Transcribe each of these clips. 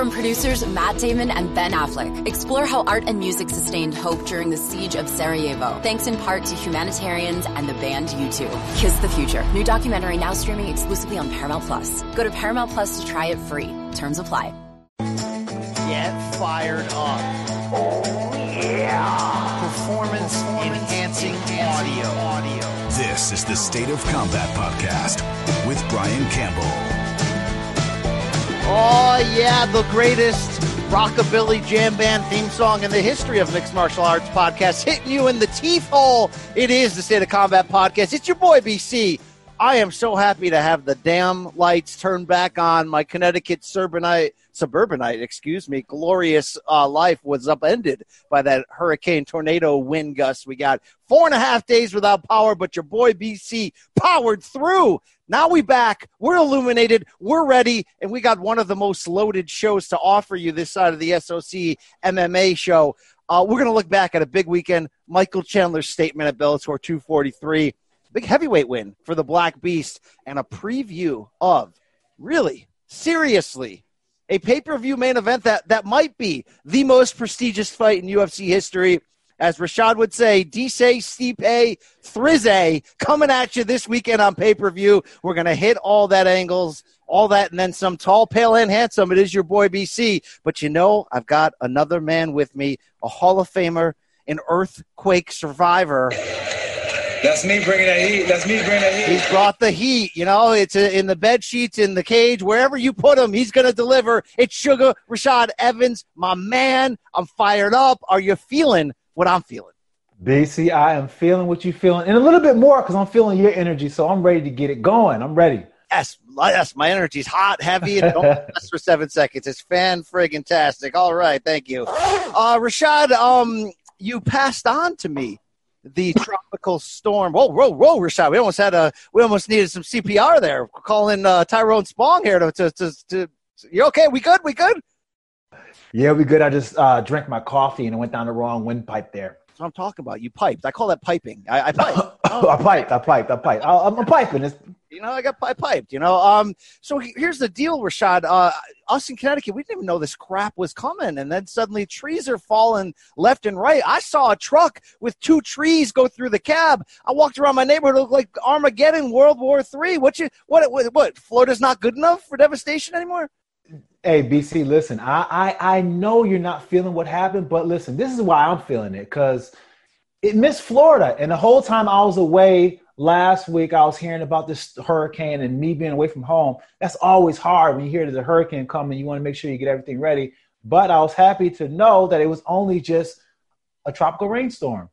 From producers Matt Damon and Ben Affleck, explore how art and music sustained hope during the siege of Sarajevo, thanks in part to humanitarians and the band U2. Kiss the Future. New documentary now streaming exclusively on Paramount Plus. Go to Paramount Plus to try it free. Terms apply. Get fired up. Oh, yeah. Performance enhancing audio. audio. This is the State of Combat Podcast with Brian Campbell. Oh, yeah, the greatest rockabilly jam band theme song in the history of mixed martial arts podcast, hitting you in the teeth hole. It is the State of Combat podcast. It's your boy, BC. I am so happy to have the damn lights turned back on. My Connecticut suburbanite, suburbanite, excuse me, glorious uh, life was upended by that hurricane tornado wind gust we got. Four and a half days without power, but your boy BC powered through. Now we back. We're illuminated. We're ready, and we got one of the most loaded shows to offer you this side of the SOC MMA show. Uh, we're going to look back at a big weekend. Michael Chandler's statement at Bellator 243, big heavyweight win for the Black Beast, and a preview of really, seriously, a pay per view main event that, that might be the most prestigious fight in UFC history as Rashad would say, DC Stipe Thrize coming at you this weekend on pay per view. We're going to hit all that angles, all that, and then some tall, pale, and handsome. It is your boy BC. But you know, I've got another man with me, a Hall of Famer, an earthquake survivor. That's me bringing that heat. That's me bringing that heat. He's brought the heat. You know, it's in the bed sheets, in the cage, wherever you put him, he's going to deliver. It's Sugar Rashad Evans, my man. I'm fired up. Are you feeling what I'm feeling. BC, I am feeling what you're feeling, and a little bit more because I'm feeling your energy. So I'm ready to get it going. I'm ready. Yes, yes, my energy's hot, heavy, and don't last for seven seconds. It's fan friggin' tastic. All right, thank you, uh, Rashad. Um, you passed on to me the tropical storm. Whoa, whoa, whoa, Rashad. We almost had a, we almost needed some CPR there. We're calling uh, Tyrone Spong here to, to, to, to, you okay? We good? We good? Yeah, we good. I just uh, drank my coffee and it went down the wrong windpipe there. That's what I'm talking about. You piped. I call that piping. I, I piped. Oh. I piped. I piped. I piped. I, am piping. It's... You know, I got I piped. You know, um. So here's the deal, Rashad. Uh, us in Connecticut, we didn't even know this crap was coming, and then suddenly trees are falling left and right. I saw a truck with two trees go through the cab. I walked around my neighborhood, it looked like Armageddon, World War Three. What you? What? What? What? Florida's not good enough for devastation anymore? Hey, BC, listen, I, I, I know you're not feeling what happened, but listen, this is why I'm feeling it because it missed Florida. And the whole time I was away last week, I was hearing about this hurricane and me being away from home. That's always hard when you hear there's a hurricane coming. You want to make sure you get everything ready. But I was happy to know that it was only just a tropical rainstorm.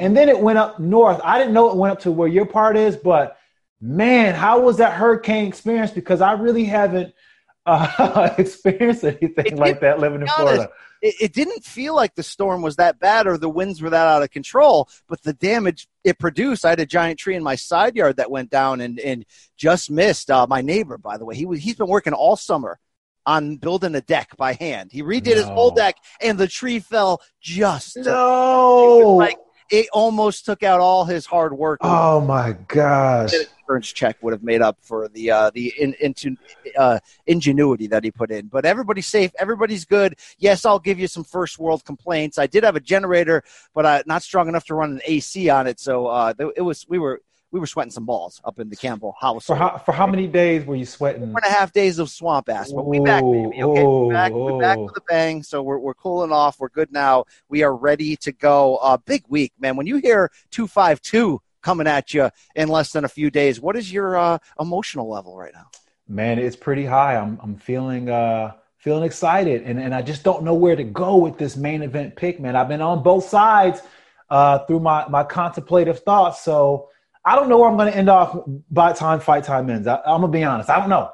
And then it went up north. I didn't know it went up to where your part is, but man, how was that hurricane experience? Because I really haven't – uh, experience anything like that living in Florida. It, it, didn't feel like the storm was that bad or the winds were that out of control, but the damage it produced. I had a giant tree in my side yard that went down and, and just missed uh, my neighbor. By the way, he was he's been working all summer on building a deck by hand. He redid no. his whole deck, and the tree fell just no. like it almost took out all his hard work. Oh my gosh! Check would have made up for the uh, the in, into uh, ingenuity that he put in. But everybody's safe. Everybody's good. Yes, I'll give you some first world complaints. I did have a generator, but uh, not strong enough to run an AC on it. So uh, it was we were we were sweating some balls up in the Campbell house. For how, for how many days were you sweating? Four and a half days of swamp ass. But we back, baby. Okay, oh, we're back, we're back with a bang. So we're, we're cooling off. We're good now. We are ready to go. Uh, big week, man. When you hear 252 coming at you in less than a few days, what is your uh, emotional level right now? Man, it's pretty high. I'm, I'm feeling uh, feeling excited, and, and I just don't know where to go with this main event pick, man. I've been on both sides uh, through my, my contemplative thoughts. So I don't know where I'm going to end off by time fight time ends. I, am gonna be honest. I don't know.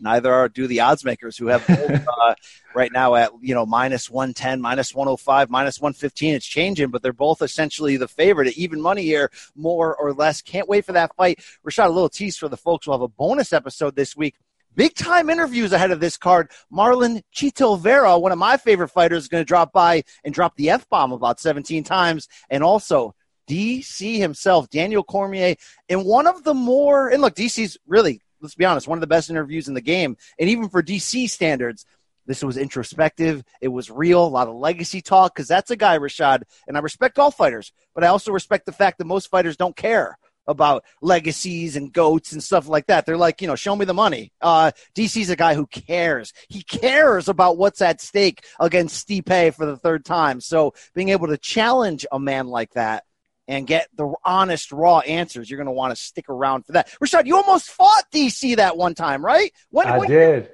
Neither are do the odds makers who have uh, right now at you know minus 110, minus 105, minus 115. It's changing, but they're both essentially the favorite. Even money here, more or less. Can't wait for that fight. Rashad, a little tease for the folks. We'll have a bonus episode this week. Big time interviews ahead of this card. Marlon Chito Vera, one of my favorite fighters, is going to drop by and drop the F bomb about 17 times. And also, DC himself, Daniel Cormier, and one of the more, and look, DC's really, let's be honest, one of the best interviews in the game. And even for DC standards, This was introspective. It was real. A lot of legacy talk because that's a guy, Rashad, and I respect all fighters, but I also respect the fact that most fighters don't care about legacies and goats and stuff like that. They're like, you know, show me the money. Uh, DC's a guy who cares. He cares about what's at stake against Stipe for the third time. So being able to challenge a man like that and get the honest, raw answers, you're going to want to stick around for that. Rashad, you almost fought DC that one time, right? When, I when did.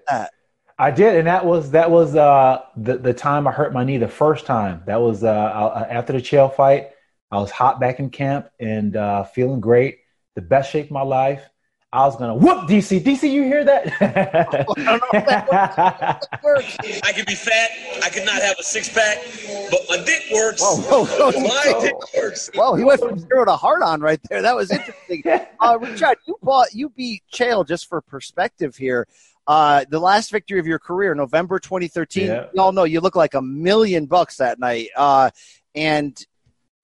I did, and that was that was uh, the the time I hurt my knee the first time. That was uh, after the Chael fight. I was hot back in camp and uh, feeling great, the best shape of my life. I was gonna whoop DC. DC, you hear that? I could be fat. I could not have a six pack, but my dick works. Whoa, whoa, whoa, my whoa. dick works. Whoa, he went from zero to hard on right there. That was interesting. Uh, Richard, you bought you beat Chael just for perspective here. Uh, the last victory of your career, November 2013. Yeah. You all know you look like a million bucks that night. Uh, and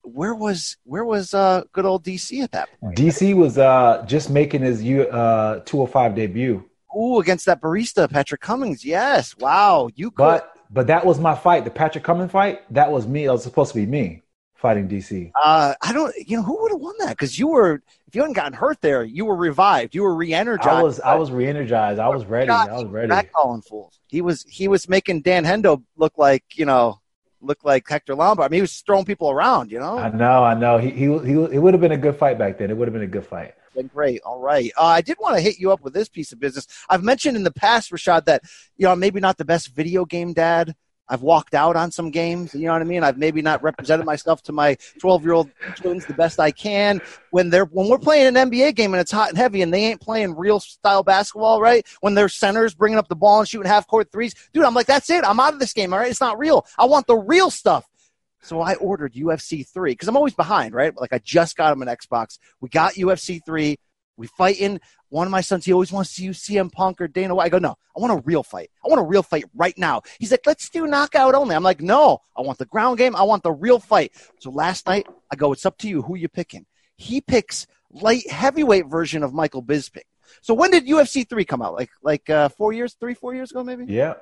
where was where was uh, good old DC at that point? DC was uh, just making his uh, 205 debut. Ooh, against that barista Patrick Cummins. Yes. Wow. You could. But but that was my fight. The Patrick Cummins fight. That was me. It was supposed to be me fighting DC. Uh, I don't. You know who would have won that? Because you were. If you hadn't gotten hurt there, you were revived. You were re-energized. I was. I was re-energized. I was ready. I was ready. Back calling fools. He was. He was making Dan Hendo look like you know look like Hector Lombard. I mean, he was throwing people around, you know. I know, I know. He he he it would have been a good fight back then. It would have been a good fight. Been great. All right. Uh, I did want to hit you up with this piece of business. I've mentioned in the past, Rashad, that you know maybe not the best video game dad. I've walked out on some games. You know what I mean? I've maybe not represented myself to my 12 year old twins the best I can. When they're when we're playing an NBA game and it's hot and heavy and they ain't playing real style basketball, right? When their centers bringing up the ball and shooting half court threes, dude, I'm like, that's it. I'm out of this game. All right, it's not real. I want the real stuff. So I ordered UFC 3 because I'm always behind, right? Like I just got him an Xbox. We got UFC 3. We fight in one of my sons, he always wants to use CM Punk or Dana White. I go, no, I want a real fight. I want a real fight right now. He's like, let's do knockout only. I'm like, no, I want the ground game. I want the real fight. So last night, I go, it's up to you. Who you picking? He picks light heavyweight version of Michael Bisping. So when did UFC three come out? Like like uh, four years, three four years ago, maybe. Yeah.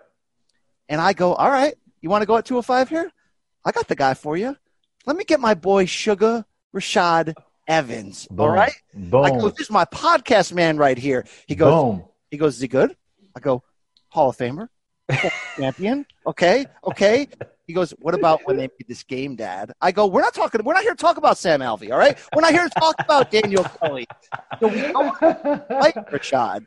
And I go, all right, you want to go at two hundred five here? I got the guy for you. Let me get my boy Sugar Rashad Evans. Boom. All right. Boom. I go, this is my podcast man right here. He goes, Boom. he goes, is he good? I go, Hall of Famer, champion. Okay. Okay. He goes, what about when they made this game, Dad? I go, we're not talking, we're not here to talk about Sam Alvey. All right. We're not here to talk about Daniel Kelly. So we like Rashad.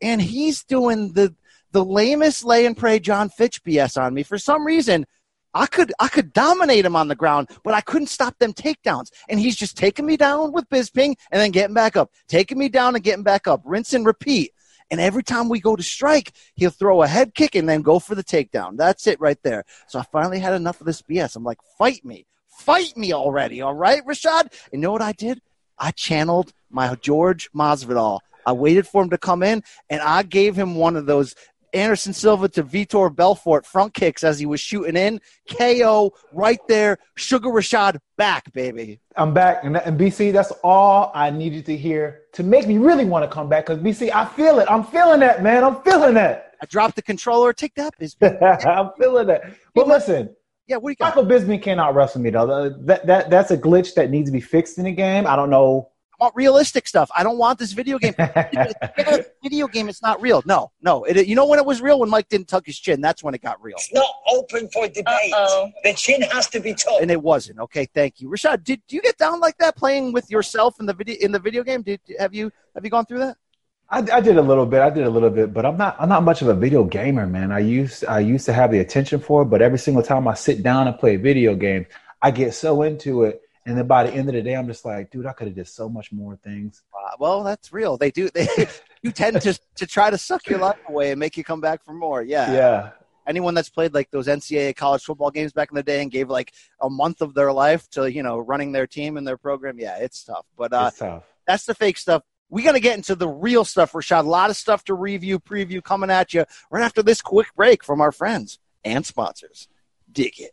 And he's doing the, the lamest lay and pray John Fitch BS on me. For some reason, I could I could dominate him on the ground, but I couldn't stop them takedowns. And he's just taking me down with Bisping and then getting back up, taking me down and getting back up, rinse and repeat. And every time we go to strike, he'll throw a head kick and then go for the takedown. That's it right there. So I finally had enough of this BS. I'm like, fight me, fight me already, all right, Rashad. And you know what I did? I channeled my George Masvidal. I waited for him to come in, and I gave him one of those Anderson Silva to Vitor Belfort front kicks as he was shooting in. KO right there. Sugar Rashad back, baby. I'm back. And, and BC, that's all I needed to hear to make me really want to come back. Because BC, I feel it. I'm feeling that, man. I'm feeling that. I dropped the controller. Take that, Bisping. I'm feeling that. But listen. Yeah, what do you got? Michael Bisping cannot wrestle me though. That, that that's a glitch that needs to be fixed in the game. I don't know I want realistic stuff. I don't want this video game. video game, it's not real. No, no. It, you know when it was real? When Mike didn't tuck his chin. That's when it got real. It's not open for debate. Uh-oh. The chin has to be tucked. And it wasn't. Okay, thank you, Rashad. Did do you get down like that playing with yourself in the video in the video game? Did have you have you gone through that? I, I, did a little bit. I did a little bit, but I'm not. I'm not much of a video gamer, man. I used I used to have the attention for it, but every single time I sit down and play a video game, I get so into it and then by the end of the day, I'm just like, dude, I could have did so much more things. Uh, well, that's real. They do. They you tend to to try to suck your life away and make you come back for more. Yeah. Yeah. Anyone that's played like those NCAA college football games back in the day and gave like a month of their life to you know running their team and their program, yeah, it's tough. But uh, it's tough. That's the fake stuff. We're going to get into the real stuff, Rashad. A lot of stuff to review, preview coming at you right after this quick break from our friends and sponsors. Dig it.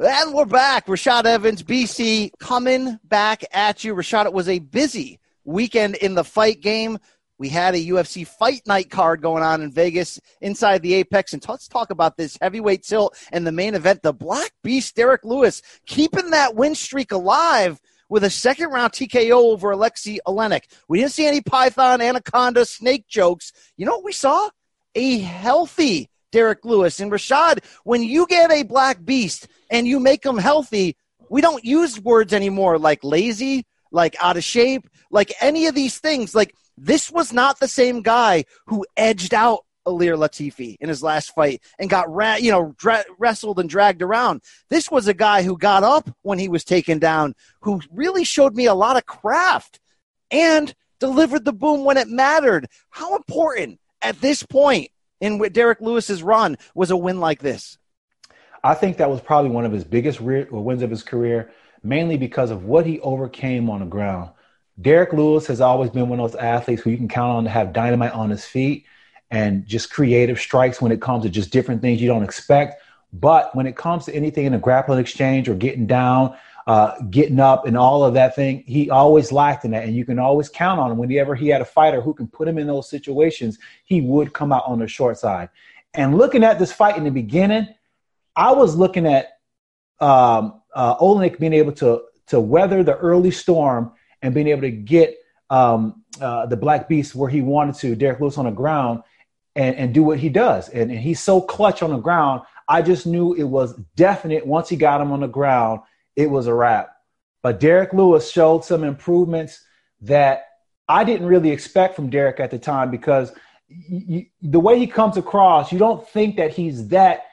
And we're back. Rashad Evans, BC, coming back at you. Rashad, it was a busy weekend in the fight game. We had a UFC fight night card going on in Vegas inside the Apex. And let's talk about this heavyweight tilt and the main event. The Black Beast, Derrick Lewis, keeping that win streak alive with a second round TKO over Alexei Oleinik. We didn't see any Python, Anaconda, snake jokes. You know what we saw? A healthy Derrick Lewis. And Rashad, when you get a Black Beast and you make him healthy, we don't use words anymore like lazy, like out of shape, like any of these things. Like, this was not the same guy who edged out Ilir Latifi in his last fight and got ra- you know dra- wrestled and dragged around. This was a guy who got up when he was taken down, who really showed me a lot of craft and delivered the boom when it mattered. How important at this point in Derrick Lewis's run was a win like this? I think that was probably one of his biggest re- uh, wins of his career, mainly because of what he overcame on the ground. Derrick Lewis has always been one of those athletes who you can count on to have dynamite on his feet and just creative strikes when it comes to just different things you don't expect. But when it comes to anything in a grappling exchange or getting down, uh, getting up, and all of that thing, he always lacked in that. And you can always count on him. Whenever he had a fighter who can put him in those situations, he would come out on the short side. And looking at this fight in the beginning, I was looking at um, uh, Oleinik being able to to weather the early storm and being able to get um, uh, the Black Beast where he wanted to, Derrick Lewis on the ground, and, and do what he does. And, and he's so clutch on the ground. I just knew it was definite once he got him on the ground, it was a wrap. But Derrick Lewis showed some improvements that I didn't really expect from Derrick at the time because you, the way he comes across, you don't think that he's that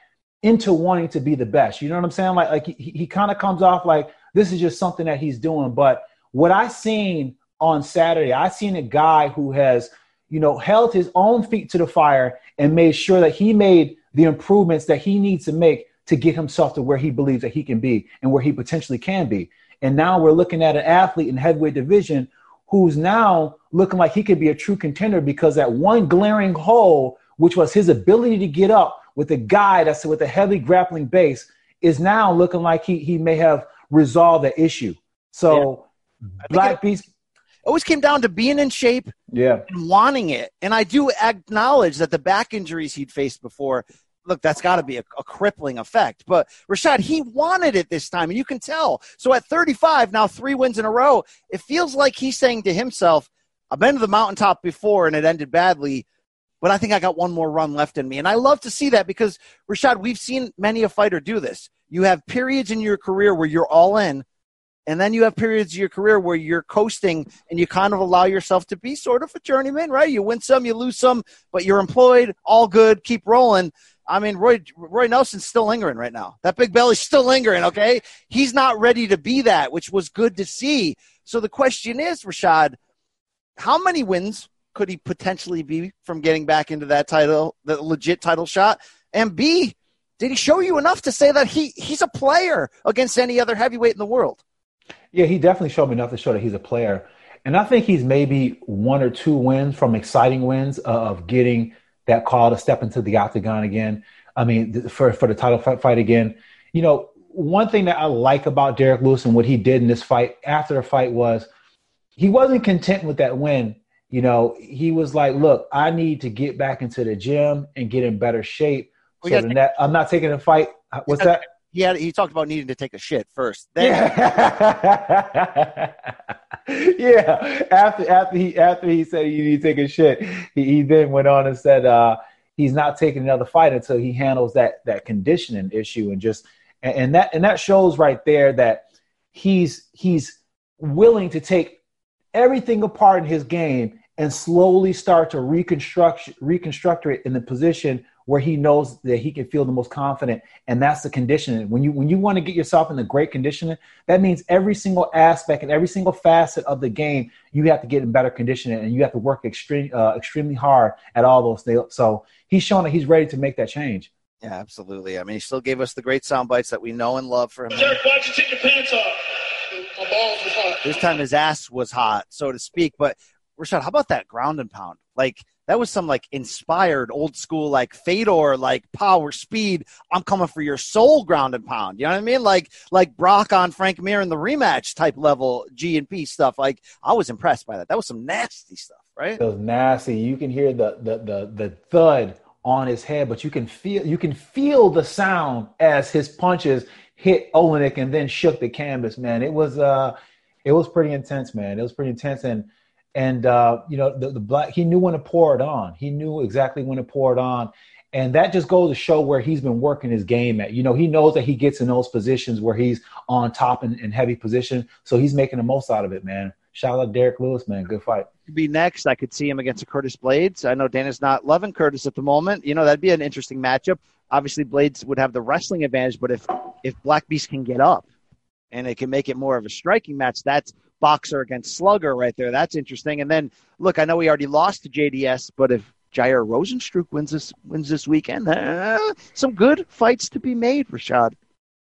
into wanting to be the best. You know what I'm saying? Like, like he, he kind of comes off like this is just something that he's doing. But what I seen on Saturday, I seen a guy who has, you know, held his own feet to the fire and made sure that he made the improvements that he needs to make to get himself to where he believes that he can be and where he potentially can be. And now we're looking at an athlete in heavyweight division who's now looking like he could be a true contender because that one glaring hole, which was his ability to get up with a guy that's with a heavy grappling base, is now looking like he, he may have resolved the issue. So yeah. Black Beast always came down to being in shape yeah. and wanting it. And I do acknowledge that the back injuries he'd faced before, look, that's got to be a, a, crippling effect. But Rashad, he wanted it this time, and you can tell. So at 35, now three wins in a row, it feels like he's saying to himself, I've been to the mountaintop before and it ended badly, but I think I got one more run left in me. And I love to see that because, Rashad, we've seen many a fighter do this. You have periods in your career where you're all in, and then you have periods of your career where you're coasting and you kind of allow yourself to be sort of a journeyman, right? You win some, you lose some, but you're employed, all good, keep rolling. I mean, Roy Roy Nelson's still lingering right now. That big belly's still lingering, okay? He's not ready to be that, which was good to see. So the question is, Rashad, how many wins could he potentially be from getting back into that title, the legit title shot? And B, did he show you enough to say that he he's a player against any other heavyweight in the world? Yeah, he definitely showed me enough to show that he's a player. And I think he's maybe one or two wins from exciting wins uh, of getting that call to step into the octagon again. I mean, for, for the title fight again. You know, one thing that I like about Derrick Lewis and what he did in this fight after the fight was he wasn't content with that win. You know, he was like, look, I need to get back into the gym and get in better shape. So that I'm not taking a fight Uh, what's that? He had he talked about needing to take a shit first. Then, yeah. yeah. After after he after he said you need to take a shit, he, he then went on and said uh, he's not taking another fight until he handles that that conditioning issue and just and, and that and that shows right there that he's he's willing to take everything apart in his game and slowly start to reconstruct reconstruct it in the position where he knows that he can feel the most confident and that's the conditioning. When you when you want to get yourself in the great conditioning that means every single aspect and every single facet of the game you have to get in better conditioning and you have to work extreme, uh, extremely hard at all those things. So he's shown that he's ready to make that change. Yeah absolutely. I mean he still gave us the great sound bites that we know and love for him. Derrick, why'd you take your pants off? My balls was hot. this time his ass was hot so to speak but rashad how about that ground and pound? Like that was some like inspired old school like Fedor like power speed. I'm coming for your soul ground and pound. You know what I mean? Like like Brock on Frank Mir in the rematch type level G and P stuff. Like I was impressed by that. That was some nasty stuff, right? It was nasty. You can hear the the the, the thud on his head, but you can feel you can feel the sound as his punches hit Oleinik and then shook the canvas. Man, it was uh it was pretty intense, man. It was pretty intense and and uh, you know the, the black he knew when to pour it on. He knew exactly when to pour it on. And that just goes to show where he's been working his game at. You know he knows that he gets in those positions where he's on top and in heavy position. So he's making the most out of it man. Shout out derrick lewis man. Good fight. Be next. I could see him against curtis blaydes. I know dana's not loving curtis at the moment. You know that'd be an interesting matchup. Obviously blaydes would have the wrestling advantage but if if black beast can get up and it can make it more of a striking match that's boxer against slugger right there. That's interesting. And then look, I know we already lost to JDS, but if Jair Rozenstruik wins this wins this weekend, uh, some good fights to be made, Rashad.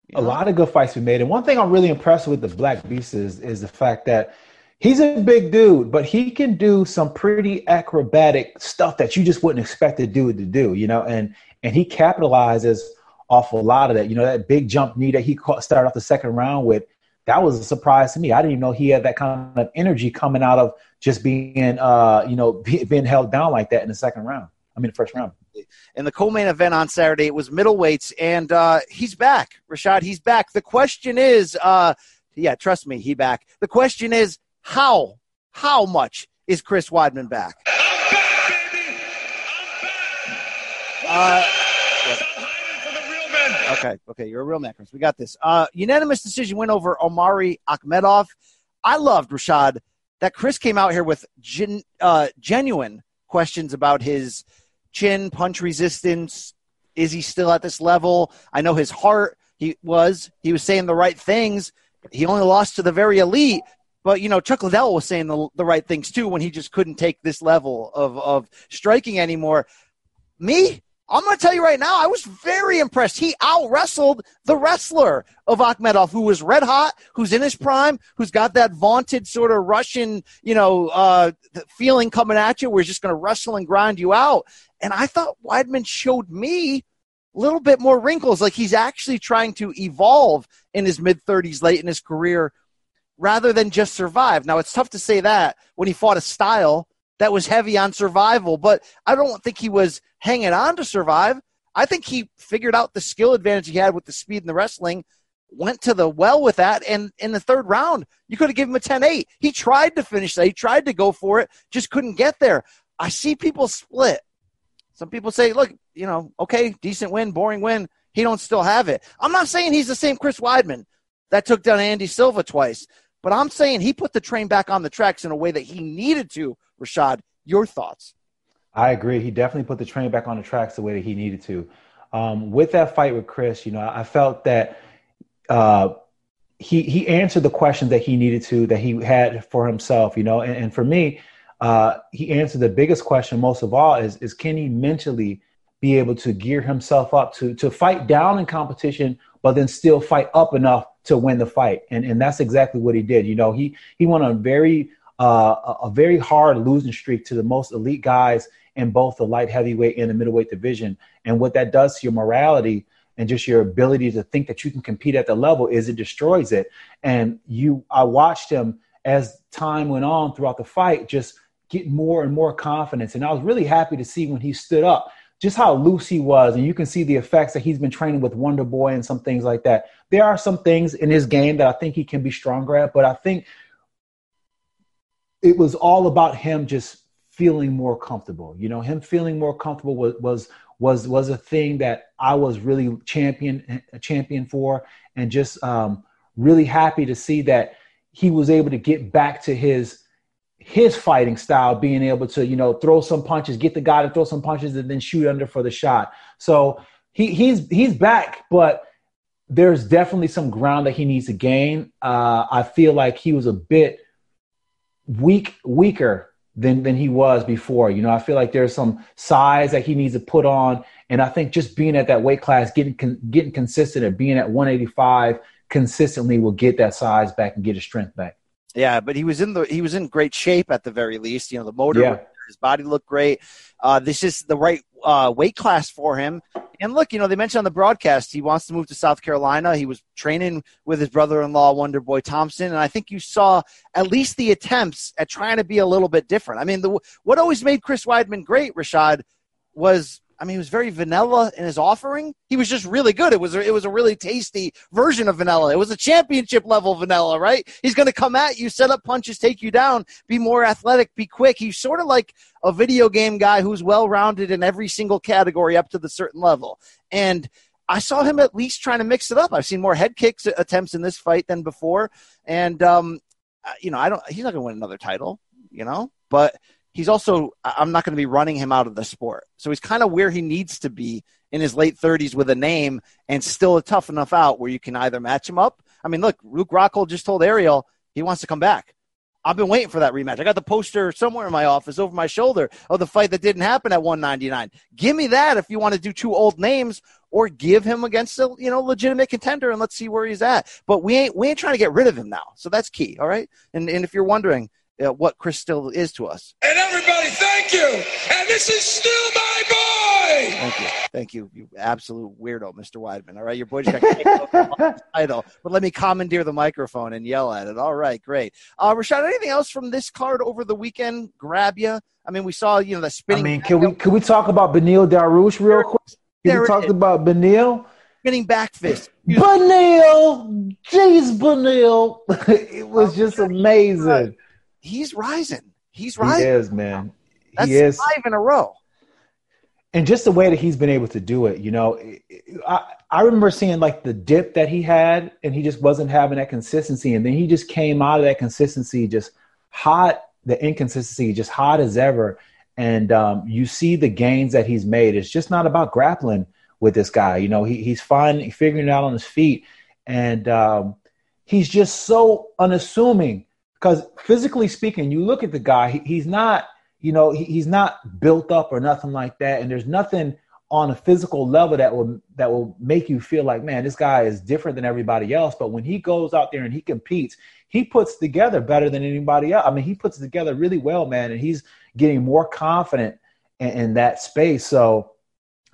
You know? A lot of good fights to be made. And one thing I'm really impressed with the Black Beast is is the fact that he's a big dude, but he can do some pretty acrobatic stuff that you just wouldn't expect a dude to do, you know, and and he capitalizes off a lot of that. You know, that big jump knee that he caught, started off the second round with that was a surprise to me. I didn't even know he had that kind of energy coming out of just being, uh, you know, be, being held down like that in the second round. I mean, the first round. In the co-main event on Saturday, it was middleweights, and uh, he's back, Rashad. He's back. The question is, uh, yeah, trust me, he back. The question is, how, how much is Chris Weidman back? I'm back, baby. I'm back. Uh, Stop hiding from the real men. Okay, okay, you're a real Chris. We got this. Uh, unanimous decision win over Omari Akhmedov. I loved Rashad that Chris came out here with gen, uh, genuine questions about his chin, punch resistance. Is he still at this level? I know his heart. He was. He was saying the right things. He only lost to the very elite. But you know, Chuck Liddell was saying the, the right things too when he just couldn't take this level of, of striking anymore. Me, I'm going to tell you right now, I was very impressed. He out wrestled the wrestler of Akhmedov, who was red hot, who's in his prime, who's got that vaunted sort of Russian, you know, uh, feeling coming at you where he's just going to wrestle and grind you out. And I thought Weidman showed me a little bit more wrinkles, like he's actually trying to evolve in his mid 30s, late in his career, rather than just survive. Now, it's tough to say that when he fought a style that was heavy on survival, but I don't think he was hanging on to survive. I think he figured out the skill advantage he had with the speed and the wrestling, went to the well with that, and in the third round, you could have given him a 10 8. He tried to finish that. He tried to go for it, just couldn't get there. I see people split. Some people say, look, you know, okay, decent win, boring win. He don't still have it. I'm not saying he's the same Chris Weidman that took down Andy Silva twice, but I'm saying he put the train back on the tracks in a way that he needed to. Rashad, your thoughts? I agree. He definitely put the train back on the tracks the way that he needed to. Um, with that fight with Chris, you know, I felt that uh, he he answered the questions that he needed to that he had for himself. You know, and, and for me, uh, he answered the biggest question most of all is is can he mentally be able to gear himself up to to fight down in competition, but then still fight up enough to win the fight, and and that's exactly what he did. You know, he he went on very uh, a, a very hard losing streak to the most elite guys in both the light heavyweight and the middleweight division. And what that does to your morality and just your ability to think that you can compete at the level is it destroys it. And you, I watched him as time went on throughout the fight, just get more and more confidence. And I was really happy to see when he stood up just how loose he was, and you can see the effects that he's been training with Wonder Boy and some things like that. There are some things in his game that I think he can be stronger at, but I think it was all about him just feeling more comfortable. You know, him feeling more comfortable was was was was a thing that I was really champion champion for, and just um, really happy to see that he was able to get back to his his fighting style, being able to you know throw some punches, get the guy to throw some punches, and then shoot under for the shot. So he he's he's back, but there's definitely some ground that he needs to gain. Uh, I feel like he was a bit weak, weaker than than he was before. You know, I feel like there's some size that he needs to put on, and I think just being at that weight class, getting con- getting consistent and being at 185 consistently will get that size back and get his strength back. Yeah, but he was in the he was in great shape at the very least. You know, the motor, yeah. his body looked great. Uh, this is the right uh, weight class for him. And look, you know, they mentioned on the broadcast he wants to move to South Carolina. He was training with his brother-in-law, Wonder Boy Thompson, and I think you saw at least the attempts at trying to be a little bit different. I mean, the, what always made Chris Weidman great, Rashad, was I mean, he was very vanilla in his offering. He was just really good. It was a, it was a really tasty version of vanilla. It was a championship level vanilla, right? He's going to come at you, set up punches, take you down, be more athletic, be quick. He's sort of like a video game guy who's well rounded in every single category up to the certain level. And I saw him at least trying to mix it up. I've seen more head kicks attempts in this fight than before, and um, you know, I don't. He's not going to win another title, you know, but he's also I'm not going to be running him out of the sport. So he's kind of where he needs to be in his late 30s with a name and still a tough enough out where you can either match him up. I mean, look, Luke Rockhold just told Ariel he wants to come back. I've been waiting for that rematch. I got the poster somewhere in my office over my shoulder of the fight that didn't happen at 199. Give me that if you want to do two old names or give him against a you know legitimate contender and let's see where he's at. But we ain't we ain't trying to get rid of him now. So that's key, all right? And and if you're wondering, uh, what Chris still is to us. And everybody, thank you. And this is still my boy. Thank you, thank you, you absolute weirdo, Mr. Weidman. All right, your boy just got title, but let me commandeer the microphone and yell at it. All right, great. Uh, Rashad, anything else from this card over the weekend grab you? I mean, we saw you know the spinning. I mean, can we can we talk about Beneil Dariush real quick? Can we talk about Beneil? Spinning back fist. Beneil, jeez, Beneil, it was just amazing he's rising. He's right. He is, man. That's he is five in a row. And just the way that he's been able to do it, you know, I, I remember seeing like the dip that he had, and he just wasn't having that consistency. And then he just came out of that consistency just hot, the inconsistency just hot as ever. And um, you see the gains that he's made. It's just not about grappling with this guy. You know, he, he's fine figuring it out on his feet. And um, he's just so unassuming because physically speaking, you look at the guy, he, he's not, you know, he, he's not built up or nothing like that, and there's nothing on a physical level that will that will make you feel like, man, this guy is different than everybody else. But when he goes out there and he competes, he puts together better than anybody else. I mean, he puts together really well, man, and he's getting more confident in, in that space. So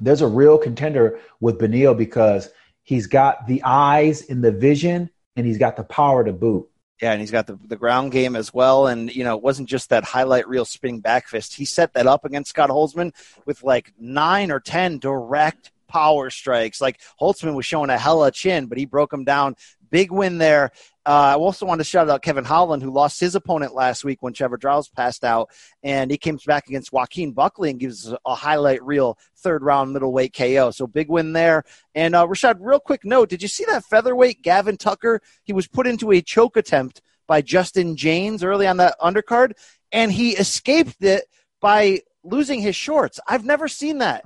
there's a real contender with Beneil because he's got the eyes and the vision, and he's got the power to boot. Yeah, and he's got the, the ground game as well. And, you know, it wasn't just that highlight reel spinning back fist. He set that up against Scott Holtzman with like nine or 10 direct power strikes. Like Holtzman was showing a hella chin, but he broke him down. Big win there. Uh, I also want to shout out Kevin Holland, who lost his opponent last week when Trevor Giles passed out, and he came back against Joaquin Buckley and gives a highlight reel third round middleweight KO. So big win there. And uh, Rashad, real quick note: Did you see that featherweight Gavin Tucker? He was put into a choke attempt by Justin Jaynes early on that undercard, and he escaped it by losing his shorts. I've never seen that.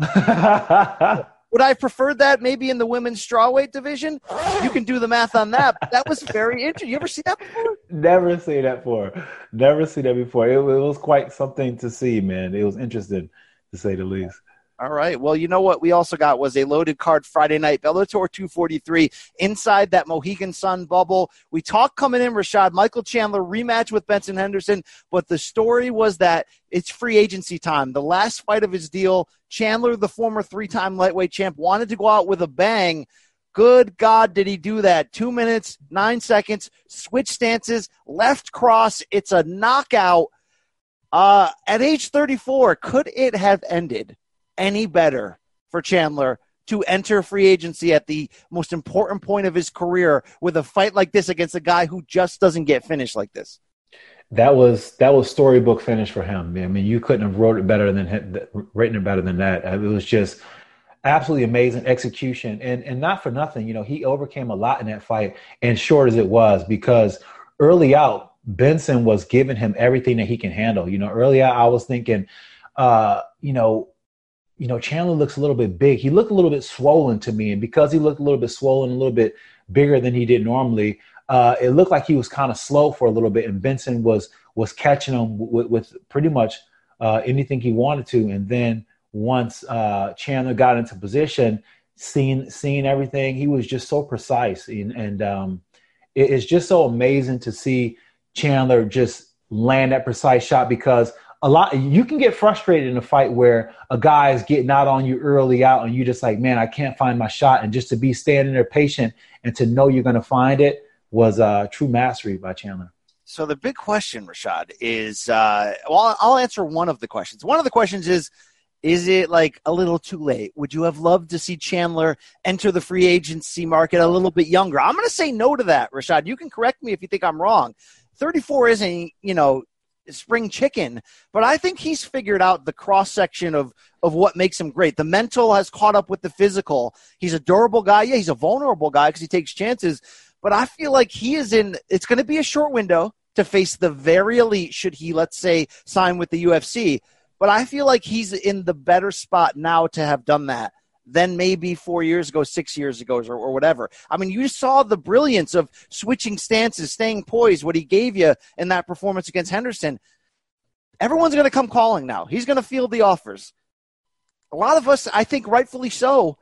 Would I prefer that maybe in the women's strawweight division? You can do the math on that. that was very interesting. You ever see that before? Never seen that before. Never seen that before. It, it was quite something to see, man. It was interesting to say the least. All right. Well, you know what we also got was a loaded card Friday night Bellator 243 inside that Mohegan Sun bubble. We talked coming in, Rashad Michael Chandler rematch with Benson Henderson, but the story was that it's free agency time. The last fight of his deal, Chandler, the former three-time lightweight champ, wanted to go out with a bang. Good God, did he do that? Two minutes, nine seconds, switch stances, left cross. It's a knockout. Uh, at age 34, could it have ended? Any better for Chandler to enter free agency at the most important point of his career with a fight like this against a guy who just doesn't get finished like this? That was that was storybook finish for him. I mean, you couldn't have wrote it better than written it better than that. It was just absolutely amazing execution, and and not for nothing. You know, he overcame a lot in that fight, and short as it was, because early out, Benson was giving him everything that he can handle. You know, early out, I was thinking, uh, you know, you know, Chandler looks a little bit big. He looked a little bit swollen to me, and because he looked a little bit swollen, a little bit bigger than he did normally, uh, it looked like he was kind of slow for a little bit, and Benson was was catching him with, with pretty much uh, anything he wanted to. And then once uh, Chandler got into position, seeing seeing everything, he was just so precise, and, and um, it, it's just so amazing to see Chandler just land that precise shot because a lot you can get frustrated in a fight where a guy is getting out on you early out and you just like man i can't find my shot and just to be standing there patient and to know you're going to find it was uh, true mastery by Chandler. So the big question, Rashad, is uh, well, I'll answer one of the questions. One of the questions is, is it like a little too late? Would you have loved to see Chandler enter the free agency market a little bit younger? I'm going to say no to that, Rashad. You can correct me if you think I'm wrong. 34 isn't, you know, spring chicken, but I think he's figured out the cross section of of what makes him great. The mental has caught up with the physical. He's a durable guy. Yeah, he's a vulnerable guy because he takes chances, but I feel like he is in, it's going to be a short window to face the very elite should he, let's say, sign with the UFC. But I feel like he's in the better spot now to have done that than maybe four years ago, six years ago, or, or, whatever. I mean, you saw the brilliance of switching stances, staying poised, what he gave you in that performance against Henderson. Everyone's going to come calling now. He's going to field the offers. A lot of us, I think rightfully so,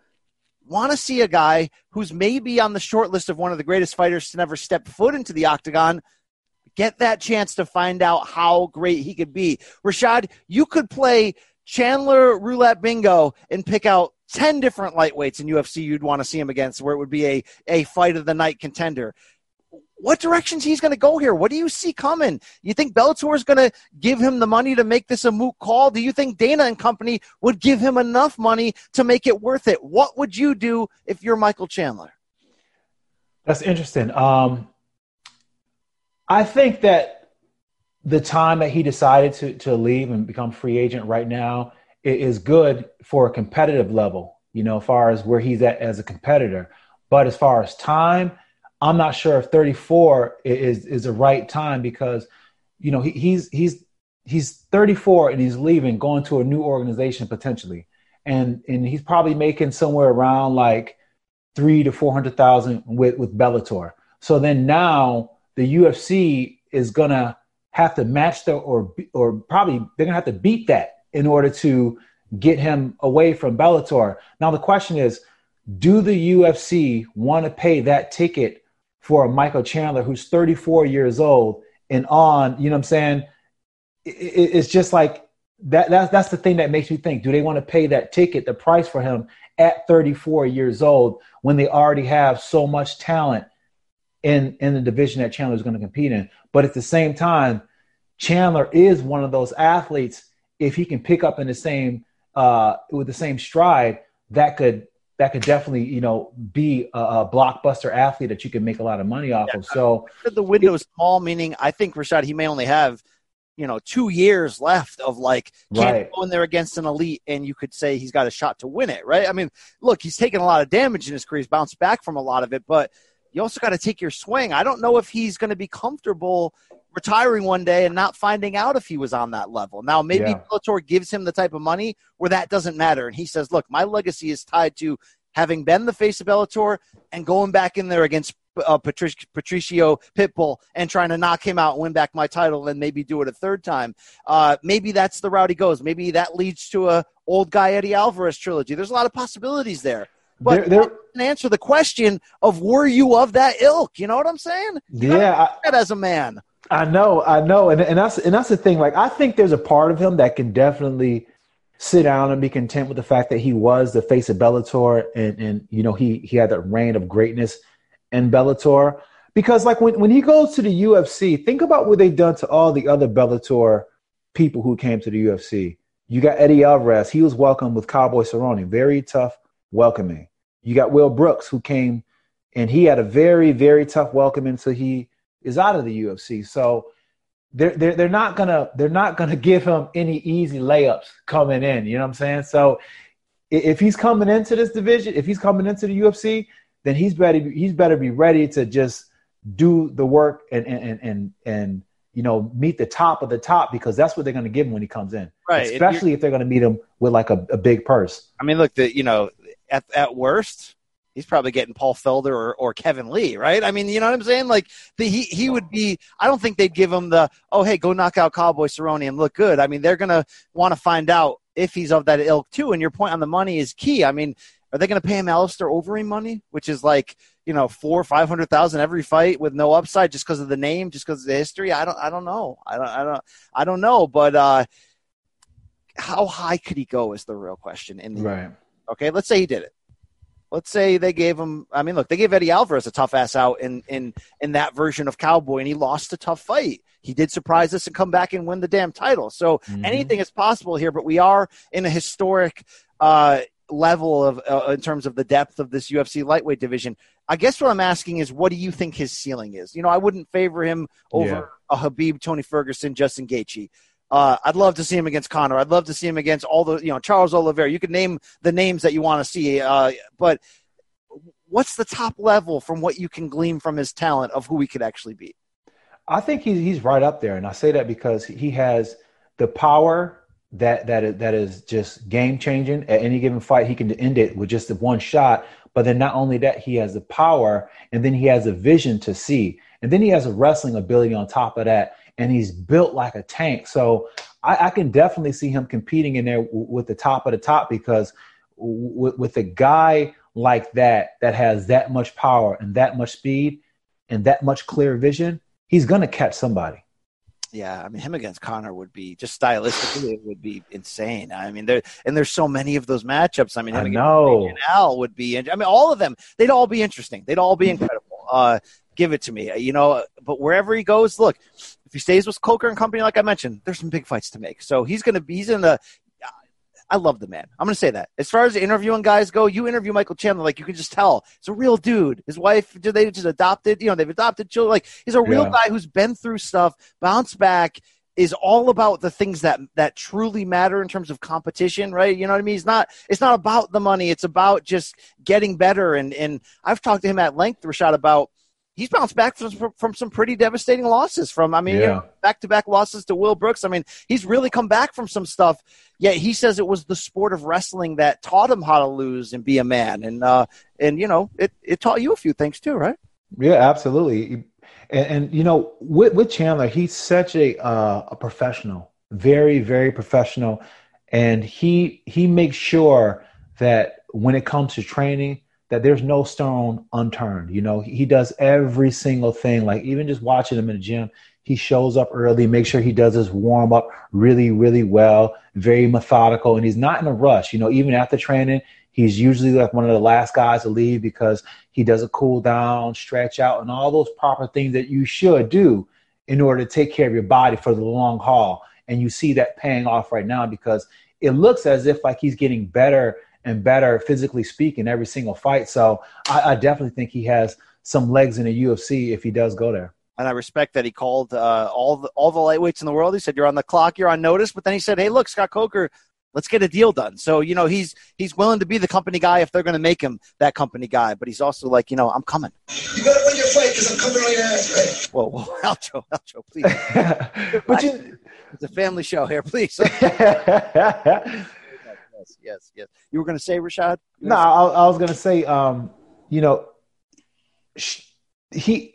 want to see a guy who's maybe on the short list of one of the greatest fighters to never step foot into the octagon get that chance to find out how great he could be. Rashad, you could play Chandler roulette bingo and pick out 10 different lightweights in UFC you'd want to see him against where it would be a, a fight of the night contender what directions he's going to go here. What do you see coming? You think Bellator is going to give him the money to make this a moot call? Do you think Dana and company would give him enough money to make it worth it? What would you do if you're Michael Chandler? That's interesting. Um, I think that the time that he decided to, to leave and become free agent right now is good for a competitive level, you know, as far as where he's at as a competitor. But as far as time, I'm not sure if 34 is is the right time because you know he, he's he's he's 34 and he's leaving, going to a new organization potentially, and and he's probably making somewhere around like three to four hundred thousand with with Bellator. So then now the UFC is gonna have to match the or or probably they're gonna have to beat that in order to get him away from Bellator. Now the question is, do the UFC want to pay that ticket for a Michael Chandler who's 34 years old and on, you know what I'm saying? it's just like that. That's, that's the thing that makes me think do they want to pay that ticket, the price for him at 34 years old when they already have so much talent in, in the division that Chandler is going to compete in? But at the same time, Chandler is one of those athletes, if he can pick up in the same, uh, with the same stride, that could that could definitely, you know, be a, a, blockbuster athlete that you can make a lot of money off yeah, of. So the window is small, meaning I think Rashad he may only have, you know, two years left of like can't right. go in there against an elite, and you could say he's got a shot to win it, right? I mean, look, he's taken a lot of damage in his career, he's bounced back from a lot of it, but you also got to take your swing. I don't know if he's going to be comfortable retiring one day and not finding out if he was on that level. Now, maybe yeah. Bellator gives him the type of money where that doesn't matter. And he says, look, my legacy is tied to having been the face of Bellator and going back in there against uh, Patricio, Patricio Pitbull and trying to knock him out and win back my title and maybe do it a third time. Uh, maybe that's the route he goes. Maybe that leads to a old guy Eddie Alvarez trilogy. There's a lot of possibilities there. But there, there, answer the question of were you of that ilk? You know what I'm saying? You yeah, I, as a man. I know, I know, and and that's and that's the thing. Like, I think there's a part of him that can definitely sit down and be content with the fact that he was the face of Bellator, and and you know he he had that reign of greatness in Bellator. Because like when when he goes to the UFC, think about what they've done to all the other Bellator people who came to the UFC. You got Eddie Alvarez. He was welcomed with Cowboy Cerrone, very tough welcoming. You got Will Brooks, who came and he had a very, very tough welcome until he is out of the UFC. So they're, they're, they're not gonna they're not gonna give him any easy layups coming in. You know what I'm saying? So if he's coming into this division, if he's coming into the UFC, then he's better he's better be ready to just do the work and and and and you know meet the top of the top because that's what they're going to give him when he comes in. Right. Especially if they're going to meet him with like a, a big purse. I mean, look, the you know at at worst he's probably getting Paul Felder or, or Kevin Lee, right? I mean, you know what I'm saying? Like the, he he would be. I don't think they'd give him the oh hey go knock out Cowboy Cerrone and look good. I mean, they're gonna want to find out if he's of that ilk too. And your point on the money is key. I mean, are they going to pay him Alistair Overeem money, which is like you know four or five hundred thousand every fight with no upside just because of the name, just because of the history? I don't I don't know. I don't I don't I don't know. But uh, how high could he go is the real question. In the right. Okay, let's say he did it let's say they gave him I mean look, they gave Eddie Alvarez a tough ass out in in in that version of Cowboy and he lost a tough fight. He did surprise us and come back and win the damn title. So mm-hmm. anything is possible here, but we are in a historic uh, level of uh, in terms of the depth of this UFC lightweight division. I guess what I'm asking is, what do you think his ceiling is? You know, I wouldn't favor him over yeah. a Khabib, Tony Ferguson, Justin Gaethje. Uh, I'd love to see him against Conor. I'd love to see him against all the, you know, Charles Oliveira. You could name the names that you want to see. Uh, but what's the top level from what you can glean from his talent of who he could actually beat? I think he's, he's right up there. And I say that because he has the power that, that, is, that is just game changing at any given fight. He can end it with just one shot. But then not only that, he has the power and then he has a vision to see. And then he has a wrestling ability on top of that and he's built like a tank. So I, I can definitely see him competing in there w- with the top of the top because w- with a guy like that that has that much power and that much speed and that much clear vision, he's going to catch somebody. Yeah, I mean, him against Conor would be just stylistically, it would be insane. I mean, there and there's so many of those matchups. I mean, him I know. Al would be. I mean, all of them. They'd all be interesting. They'd all be incredible. Uh, give it to me, you know. But wherever he goes, look, if he stays with Coker and company, like I mentioned, there's some big fights to make. So he's gonna be. He's in the. I love the man. I'm going to say that. As far as interviewing guys go, you interview Michael Chandler, like you can just tell it's a real dude. His wife, did they just adopted? You know, they've adopted children. Like he's a real yeah. guy who's been through stuff, bounced back, is all about the things that that truly matter in terms of competition, right? You know what I mean? It's not it's not about the money. It's about just getting better. And and I've talked to him at length, Rashad, about he's bounced back from, from some pretty devastating losses from, I mean, yeah. back to back losses to Will Brooks. I mean, he's really come back from some stuff. Yet he says it was the sport of wrestling that taught him how to lose and be a man. And, uh, and you know, it, it taught you a few things too, right? Yeah, absolutely. And, and you know, with, with Chandler, he's such a, uh, a professional, very, very professional. And he, he makes sure that when it comes to training, that there's no stone unturned. You know, he does every single thing. Like even just watching him in the gym, he shows up early, make sure he does his warm up really, really well, very methodical, and he's not in a rush. You know, even after training, he's usually like one of the last guys to leave because he does a cool down, stretch out, and all those proper things that you should do in order to take care of your body for the long haul. And you see that paying off right now because it looks as if like he's getting better and better physically speaking every single fight. So I, I, definitely think he has some legs in the UFC if he does go there. And I respect that he called uh, all the all the lightweights in the world. He said you're on the clock, you're on notice. But then he said, "Hey, look, Scott Coker, let's get a deal done." So you know he's he's willing to be the company guy if they're going to make him that company guy. But he's also like, you know, I'm coming. You got to win your fight because I'm coming on your ass, right? Whoa, whoa, Aljo, Aljo, please. but you, it's a family show here, please yes, yes, yes. You were going to say Rashad? No, I, I, was going to say, um, you know, he,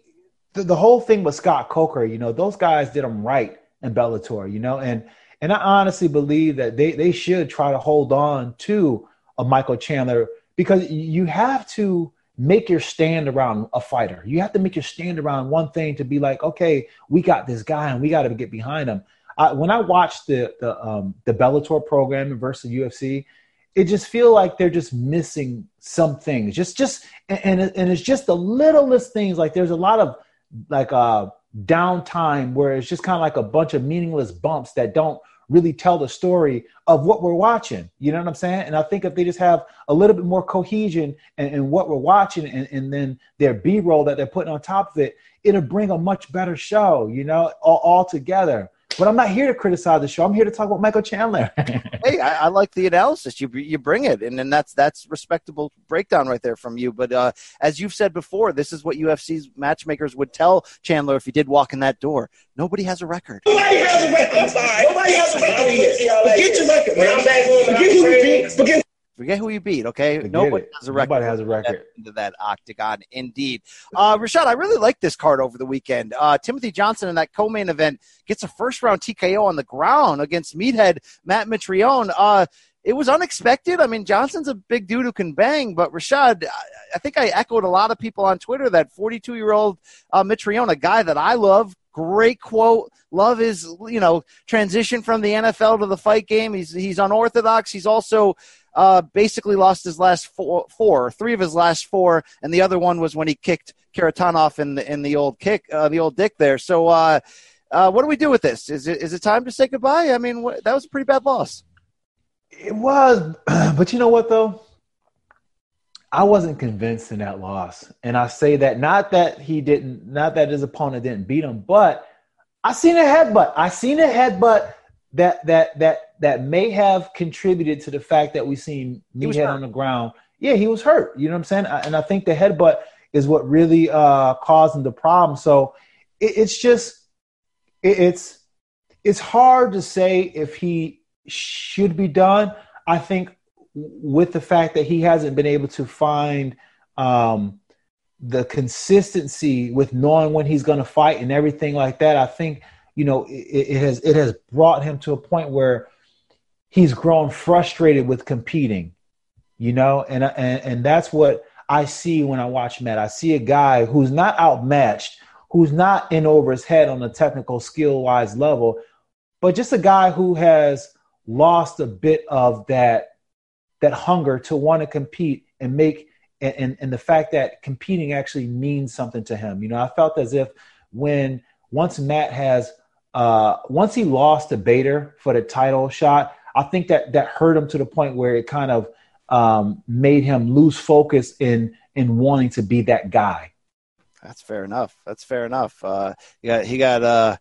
the, the, whole thing with Scott Coker, you know, those guys did him right in Bellator, you know, and and I honestly believe that they they should try to hold on to a Michael Chandler because you have to make your stand around a fighter. You have to make your stand around one thing to be like, okay, we got this guy and we got to get behind him. I, when I watch the the um, the Bellator program versus UFC, it just feel like they're just missing some things. Just just and and it's just the littlest things. Like there's a lot of like uh downtime where it's just kind of like a bunch of meaningless bumps that don't really tell the story of what we're watching. You know what I'm saying? And I think if they just have a little bit more cohesion in, in what we're watching and, and then their B roll that they're putting on top of it, it'll bring a much better show, you know, all, all together. But I'm not here to criticize the show. I'm here to talk about Michael Chandler. hey, I, I, like the analysis. You you bring it, and then that's that's respectable breakdown right there from you. But uh, as you've said before, this is what UFC's matchmakers would tell Chandler if he did walk in that door. Nobody has a record. Nobody has a record. I'm sorry. Nobody has a record here. Forget your record, man. Forget who you beat. Forget Forget who you beat, okay? Forget Nobody it. has a record. Nobody has a record. Into that octagon, indeed. Uh, Rashad, I really like this card over the weekend. Uh, Timothy Johnson in that co-main event gets a first-round TKO on the ground against meathead Matt Mitrione. Uh, it was unexpected. I mean, Johnson's a big dude who can bang, but Rashad, I think I echoed a lot of people on Twitter that 42-year-old uh, Mitrione, a guy that I love, great quote. Love his, you know, transition from the NFL to the fight game. He's he's unorthodox. He's also uh, basically lost his last four, four, three of his last four, and the other one was when he kicked Kharitonov in the in the old kick, uh, the old dick there. So, uh, uh, what do we do with this? Is it is it time to say goodbye? I mean, wh- that was a pretty bad loss. It was, but you know what though? I wasn't convinced in that loss, and I say that not that he didn't, not that his opponent didn't beat him, but I seen a headbutt. I seen a headbutt that that that that may have contributed to the fact that we've seen Meathead on the ground. Yeah, he was hurt. You know what I'm saying? And I think the headbutt is what really uh, caused him the problem. So it, it's just it, it's it's hard to say if he should be done. I think with the fact that he hasn't been able to find um, the consistency with knowing when he's going to fight and everything like that, I think you know it, it has it has brought him to a point where he's grown frustrated with competing, you know, and and and that's what I see when I watch Matt. I see a guy who's not outmatched, who's not in over his head on a technical skill wise level, but just a guy who has lost a bit of that that hunger to want to compete and make and, and, the fact that competing actually means something to him. You know, I felt as if when once Matt has uh, once he lost to Bader for the title shot, I think that that hurt him to the point where it kind of um, made him lose focus in in wanting to be that guy. That's fair enough. That's fair enough. Uh, he got he got uh,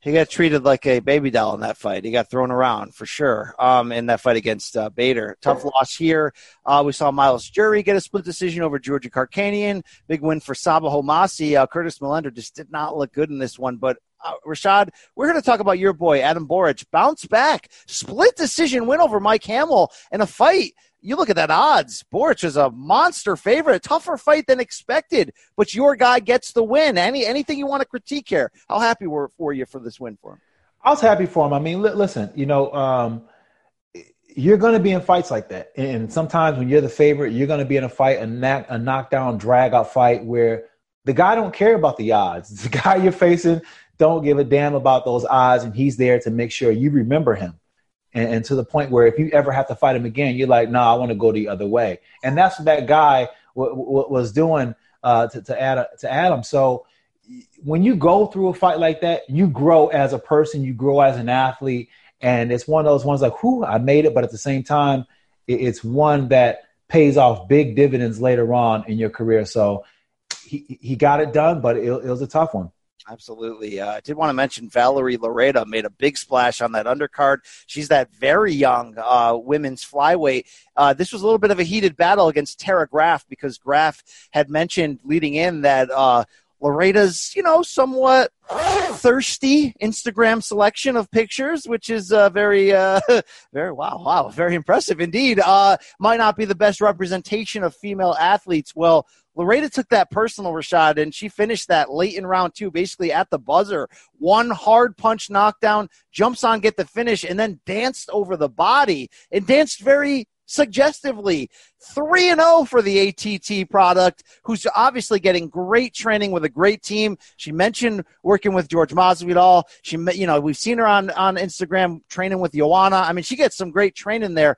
he got treated like a baby doll in that fight. He got thrown around for sure um, in that fight against uh, Bader. Tough loss here. Uh, we saw Myles Jury get a split decision over Georgi Karakhanyan. Big win for Sabah Homasi. Uh, Curtis Millender just did not look good in this one, but uh, Rashad, we're going to talk about your boy, Adam Borics. Bounce back, split decision win over Mike Hamel in a fight. You look at that odds. Borics is a monster favorite, a tougher fight than expected, but your guy gets the win. Any anything you want to critique here? How happy were for you for this win for him? I was happy for him. I mean, li- listen, you know, um, you're going to be in fights like that, and sometimes when you're the favorite, you're going to be in a fight, a, knock, a knockdown, drag out fight where the guy don't care about the odds. The guy you're facing don't give a damn about those odds, and he's there to make sure you remember him. And, and to the point where if you ever have to fight him again, you're like, no, nah, I want to go the other way. And that's what that guy w- w- was doing uh, to, to, Adam, to Adam. So when you go through a fight like that, you grow as a person, you grow as an athlete. And it's one of those ones like, whoo, I made it. But at the same time, it's one that pays off big dividends later on in your career. So he, he got it done, but it, it was a tough one. Absolutely. Uh, I did want to mention Valerie Loureda made a big splash on that undercard. She's that very young uh, women's flyweight. Uh, this was a little bit of a heated battle against Tara Graf because Graf had mentioned leading in that Loureda's, you know, somewhat thirsty Instagram selection of pictures, which is uh, very, uh, very wow, wow, very impressive indeed. Uh, might not be the best representation of female athletes. Well, Loureda took that personal, Rashad, and she finished that late in round two, basically at the buzzer. One hard punch knockdown, jumps on, get the finish, and then danced over the body and danced very suggestively 3 and 0 for the ATT product who's obviously getting great training with a great team. She mentioned working with George Masvidal. She you know, we've seen her on on Instagram training with Joanna. I mean, she gets some great training there.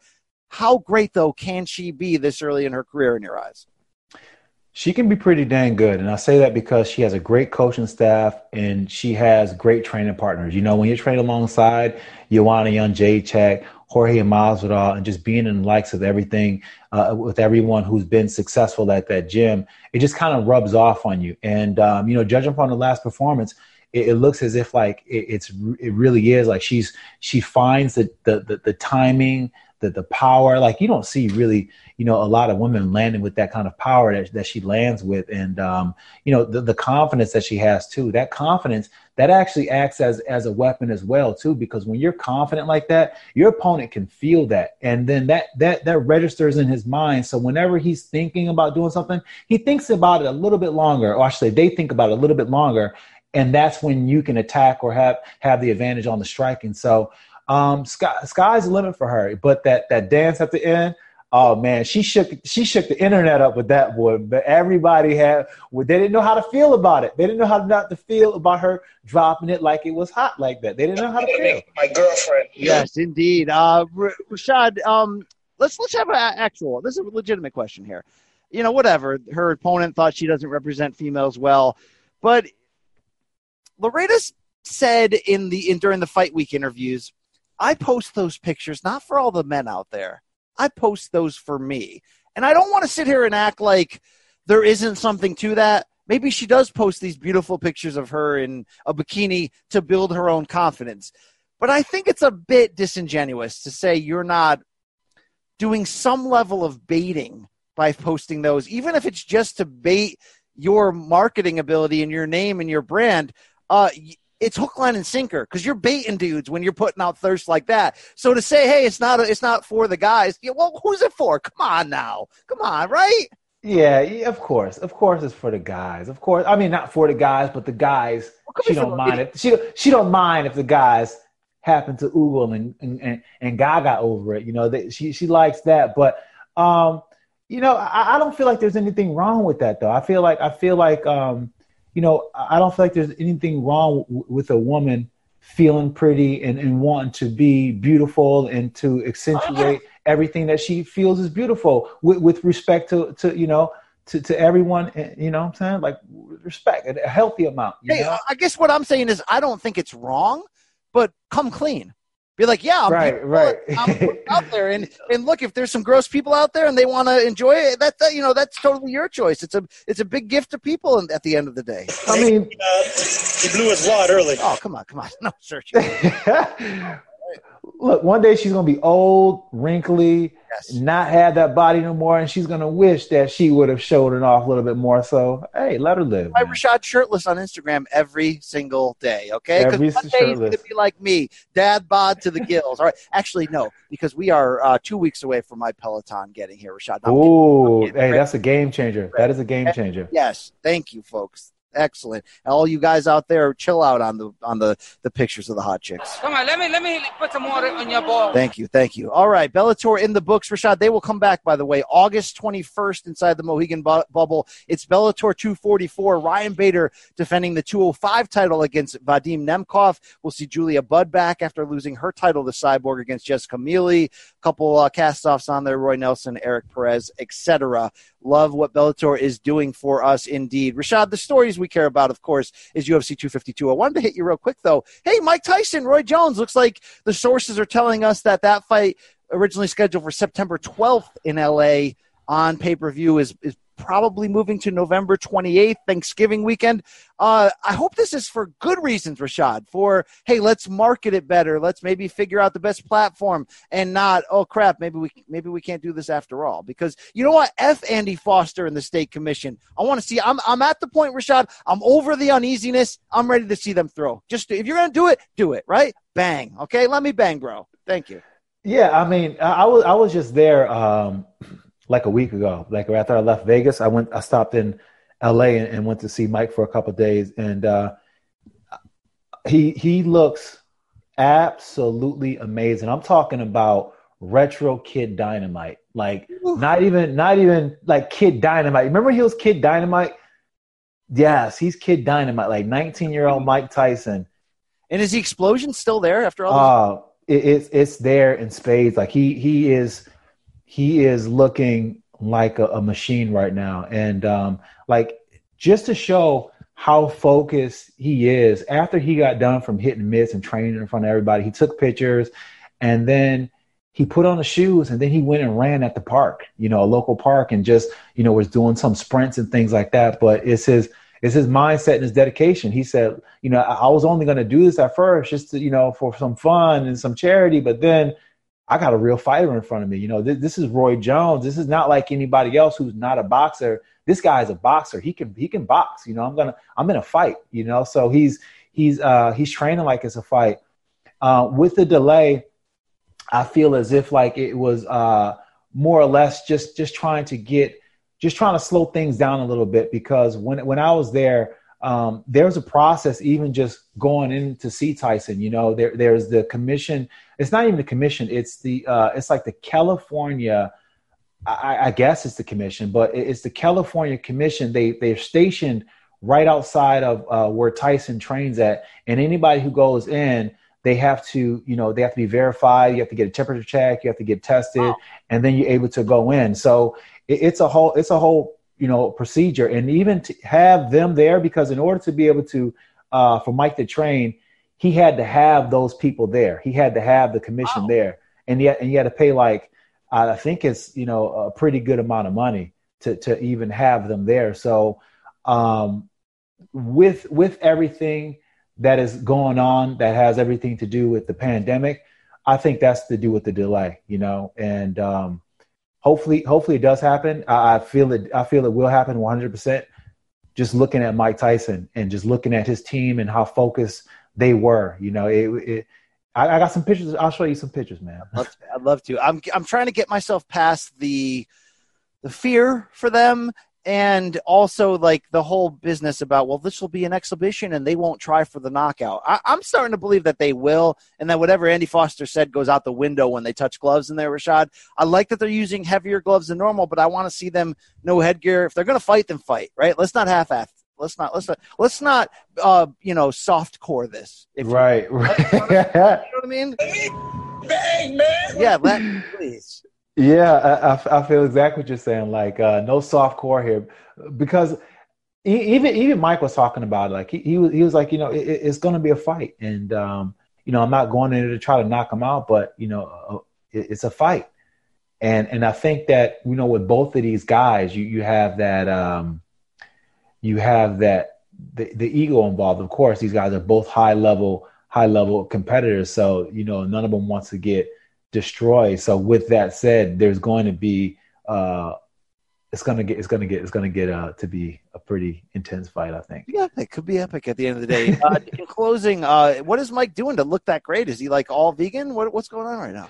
How great though can she be this early in her career in your eyes? She can be pretty dang good. And I say that because she has a great coaching staff and she has great training partners. You know, when you're training alongside Joanna Jędrzejczyk, Jorge Masvidal, and just being in the likes of everything uh, with everyone who's been successful at that gym, it just kind of rubs off on you. And, um, you know, judging from the last performance, it, it looks as if like it, it's it really is like she's she finds the the, the, the timing the, the power like you don't see really you know a lot of women landing with that kind of power that, that she lands with. And um, you know the, the confidence that she has too that confidence that actually acts as as a weapon as well too because when you're confident like that your opponent can feel that. And then that that that registers in his mind. So whenever he's thinking about doing something he thinks about it a little bit longer or actually they think about it a little bit longer. And that's when you can attack or have have the advantage on the striking. So um, sky, sky's the limit for her. But that that dance at the end, oh man, she shook she shook the internet up with that boy. But everybody had well, they didn't know how to feel about it. They didn't know how not to feel about her dropping it like it was hot like that. They didn't know how to feel. My girlfriend. Yes, indeed. Uh, Rashad, um, let's let's have an actual. This is a legitimate question here. You know, whatever. Her opponent thought she doesn't represent females well, but Loureda said in the in during the fight week interviews I post those pictures not for all the men out there. I post those for me. And I don't want to sit here and act like there isn't something to that. Maybe she does post these beautiful pictures of her in a bikini to build her own confidence. But I think it's a bit disingenuous to say you're not doing some level of baiting by posting those, even if it's just to bait your marketing ability and your name and your brand. Uh, it's hook, line, and sinker because you're baiting dudes when you're putting out thirst like that. So to say, hey, it's not, it's not for the guys. Yeah, well, who's it for? Come on now, come on, right? Yeah, of course, of course, it's for the guys. Of course, I mean not for the guys, but the guys. Well, she don't mind if she she don't mind if the guys happen to oogle and and, and, and gaga over it. You know, they, she she likes that, but um, you know, I, I don't feel like there's anything wrong with that though. I feel like I feel like um, you know, I don't feel like there's anything wrong w- with a woman feeling pretty and, and wanting to be beautiful and to accentuate everything that she feels is beautiful with, with respect to, to, you know, to, to everyone, eh, you know what I'm saying? Like respect, a healthy amount. hey, know? I guess what I'm saying is I don't think it's wrong, but come clean. Be like, yeah, I'm right, right. I'm out there, and and look, if there's some gross people out there and they want to enjoy it, that, that you know that's totally your choice. It's a it's a big gift to people, and at the end of the day, I mean, uh, he blew his wad early. Oh, come on, come on, no search. look, one day she's gonna be old, wrinkly, yes. not have that body no more, and she's gonna wish that she would have showed it off a little bit more. So, hey, let her live. I Rashad shirtless on Instagram every single day. Okay, every one day he's gonna be like me, dad bod to the gills. All right, actually, no, because we are uh, two weeks away from my Peloton getting here, Rashad. Oh, hey, that's a game changer. That is a game changer. Yes, thank you, folks excellent. All you guys out there, chill out on the on the the pictures of the hot chicks. Come on, let me let me put some water on your ball. Thank you, thank you. All right, Bellator in the books, Rashad. They will come back, by the way, August twenty first inside the Mohegan bu- bubble. It's Bellator two forty four. Ryan Bader defending the two hundred five title against Vadim Nemkov. We'll see Julia Budd back after losing her title to Cyborg against Jessica Mealy. A couple uh, cast offs on there: Roy Nelson, Eric Perez, etc. Love what Bellator is doing for us indeed. Rashad, the stories we care about, of course, is UFC 252. I wanted to hit you real quick, though. Hey, Mike Tyson, Roy Jones, looks like the sources are telling us that that fight originally scheduled for September 12th in LA on pay per view is, is probably moving to November 28th, Thanksgiving weekend. Uh, I hope this is for good reasons, Rashad. For hey, let's market it better. Let's maybe figure out the best platform, and not oh crap, maybe we maybe we can't do this after all. Because you know what, f Andy Foster and the state commission. I want to see. I'm I'm at the point, Rashad. I'm over the uneasiness. I'm ready to see them throw. Just if you're gonna do it, do it right. Bang. Okay, let me bang, bro. Thank you. Yeah, I mean, I was I was just there. Um, like a week ago. Like after I left Vegas, I went, I stopped in L.A. and, and went to see Mike for a couple days, and uh, he he looks absolutely amazing. I'm talking about retro kid dynamite, like not even not even like kid dynamite. Remember he was kid dynamite? Yes, he's kid dynamite, like 19 year old Mike Tyson. And is the explosion still there after all? Oh, uh, it, it's it's there in spades. Like he he is he is looking like a, a machine right now, and um, like just to show how focused he is. After he got done from hitting mitts and training in front of everybody, he took pictures, and then he put on the shoes and then he went and ran at the park, you know, a local park, and just you know was doing some sprints and things like that. But it's his it's his mindset and his dedication. He said, you know, I, I was only going to do this at first just to, you know for some fun and some charity, but then I got a real fighter in front of me. You know, this, this is Roy Jones. This is not like anybody else who's not a boxer. This guy is a boxer. He can he can box. You know, I'm gonna I'm in a fight. You know, so he's he's uh, he's training like it's a fight. Uh, with the delay, I feel as if like it was uh, more or less just just trying to get just trying to slow things down a little bit because when when I was there, um, there's a process even just going in to see Tyson. You know, there there's the commission. It's not even the commission. It's the uh, it's like the California. I, I guess it's the commission, but it's the California Commission. They they're stationed right outside of uh, where Tyson trains at, and anybody who goes in, they have to you know they have to be verified. You have to get a temperature check. You have to get tested, wow. and then you're able to go in. So it, it's a whole it's a whole you know procedure and even to have them there because in order to be able to uh, for mike to train he had to have those people there. He had to have the commission wow. there. And yet and you had to pay like i think it's you know a pretty good amount of money to to even have them there. So um, with with everything that is going on that has everything to do with the pandemic i think that's to do with the delay you know? And um, hopefully, hopefully it does happen. I, I feel it. I feel it will happen 100. percent Just looking at Mike Tyson and just looking at his team and how focused they were. You know, it. it I, got some pictures. I'll show you some pictures, man. I'd love, to, I'd love to. I'm I'm trying to get myself past the the fear for them and also like the whole business about well this will be an exhibition and they won't try for the knockout. I, am starting to believe that they will and that whatever andy foster said goes out the window when they touch gloves in there rashad. I like that they're using heavier gloves than normal but i want to see them no headgear. If they're going to fight then fight right? Let's not half-ass let's not let's not let's not uh you know soft core this right you, right. You know what i mean? Bang man. Yeah let please yeah, I, I, feel exactly what you're saying. Like, uh, no soft core here, because even even Mike was talking about it. Like, he he was, he was like, you know, it, it's going to be a fight, and um, you know, I'm not going in there to try to knock him out, but you know, uh, it, it's a fight, and and I think that you know, with both of these guys, you you have that um, you have that the, the ego involved. Of course, these guys are both high level high level competitors, so you know, none of them wants to get destroy. So with that said, there's going to be uh, it's gonna get it's gonna get it's gonna get uh, to be a pretty intense fight. I think. Yeah, it could be epic at the end of the day. Uh, in closing, uh, what is Mike doing to look that great? Is he like all vegan? What, what's going on right now?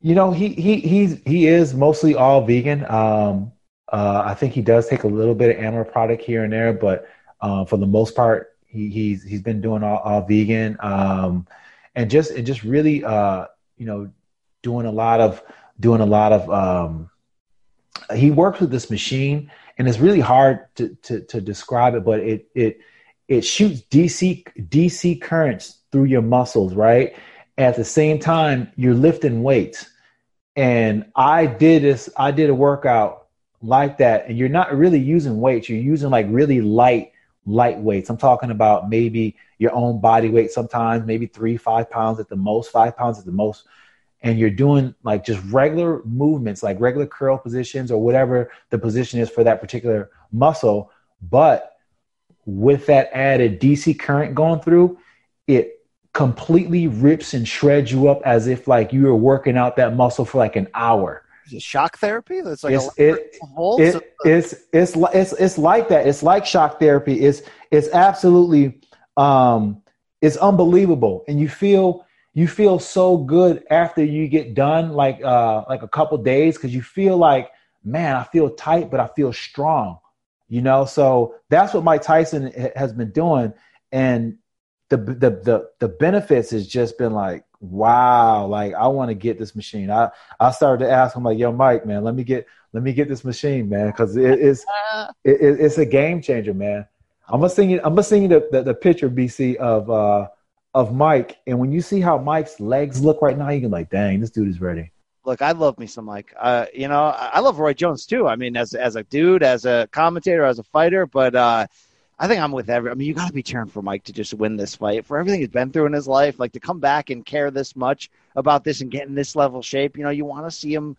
You know, he he he's he is mostly all vegan. Um, uh, I think he does take a little bit of animal product here and there, but uh, for the most part, he, he's he's been doing all, all vegan. Um, and just and just really uh, you know doing a lot of doing a lot of um, he works with this machine and it's really hard to, to, to describe it but it it it shoots dc dc currents through your muscles right? At the same time you're lifting weights. And i did this i did a workout like that and you're not really using weights. You're using like really light light weights. I'm talking about maybe your own body weight sometimes maybe three five pounds at the most five pounds at the most and you're doing like just regular movements, like regular curl positions or whatever the position is for that particular muscle, but with that added DC current going through, it completely rips and shreds you up as if like you were working out that muscle for like an hour. Is it shock therapy? That's like it's, it, it, it's, it's, it's, it's like that. It's like shock therapy. It's, it's absolutely, um, it's unbelievable. And you feel, you feel so good after you get done like uh like a couple days because you feel like man i feel tight but i feel strong you know? So that's what mike tyson has been doing. And the the the, the benefits has just been like wow like i want to get this machine. I i started to ask him like yo mike man let me get let me get this machine man because it, it's it, it's a game changer man. I'm gonna sing you i'm gonna sing you the, the, the picture bc of uh of Mike, and when you see how Mike's legs look right now, you can like, dang, this dude is ready. look, I love me some Mike. Uh, you know, I love Roy Jones too. I mean, as as a dude, as a commentator, as a fighter, but uh, I think I'm with every. I mean, you got to be cheering for Mike to just win this fight for everything he's been through in his life. Like to come back and care this much about this and get in this level shape. You know, you want to see him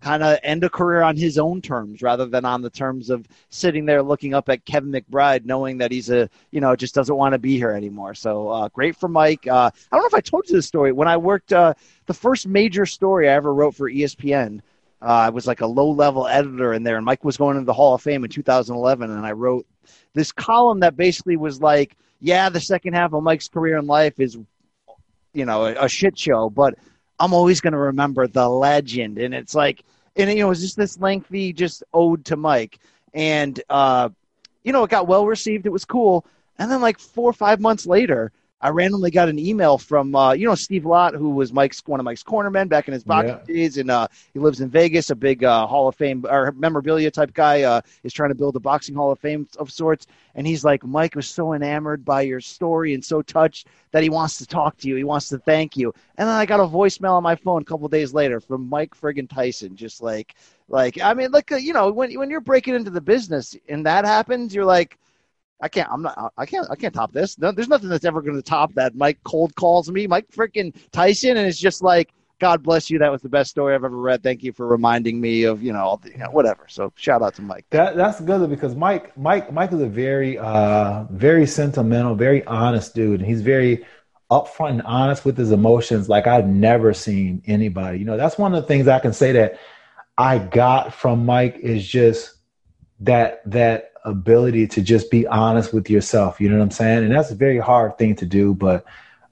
kind of end a career on his own terms rather than on the terms of sitting there looking up at Kevin McBride, knowing that he's a, you know, just doesn't want to be here anymore. So uh, great for Mike. Uh, I don't know if I told you this story. When I worked, uh, the first major story I ever wrote for ESPN, uh, I was like a low level editor in there, and Mike was going into the Hall of Fame in 2011, and I wrote this column that basically was like, yeah, the second half of Mike's career in life is, you know, a, a shit show, but I'm always going to remember the legend. And it's like, and you know, it was just this lengthy, just ode to Mike. And, uh, you know, it got well received. It was cool. And then like four or five months later, I randomly got an email from uh, you know Steve Lott, who was Mike's one of Mike's cornermen back in his boxing yeah. days, and uh, he lives in Vegas, a big uh, Hall of Fame or memorabilia type guy. Uh, is trying to build a boxing Hall of Fame of sorts, and he's like, Mike was so enamored by your story and so touched that he wants to talk to you. He wants to thank you. And then I got a voicemail on my phone a couple days later from Mike friggin' Tyson, just like, like I mean, like you know, when when you're breaking into the business and that happens, you're like I can't. I'm not. I can't. I can't top this. No, there's nothing that's ever going to top that. Mike cold calls me, Mike freaking Tyson, and it's just like, God bless you. That was the best story I've ever read. Thank you for reminding me of you know, the, you know whatever. So shout out to Mike. That that's good because Mike Mike Mike is a very uh very sentimental, very honest dude, and he's very upfront and honest with his emotions. Like I've never seen anybody. You know, that's one of the things I can say that I got from Mike is just that that ability to just be honest with yourself. You know what I'm saying? And that's a very hard thing to do, but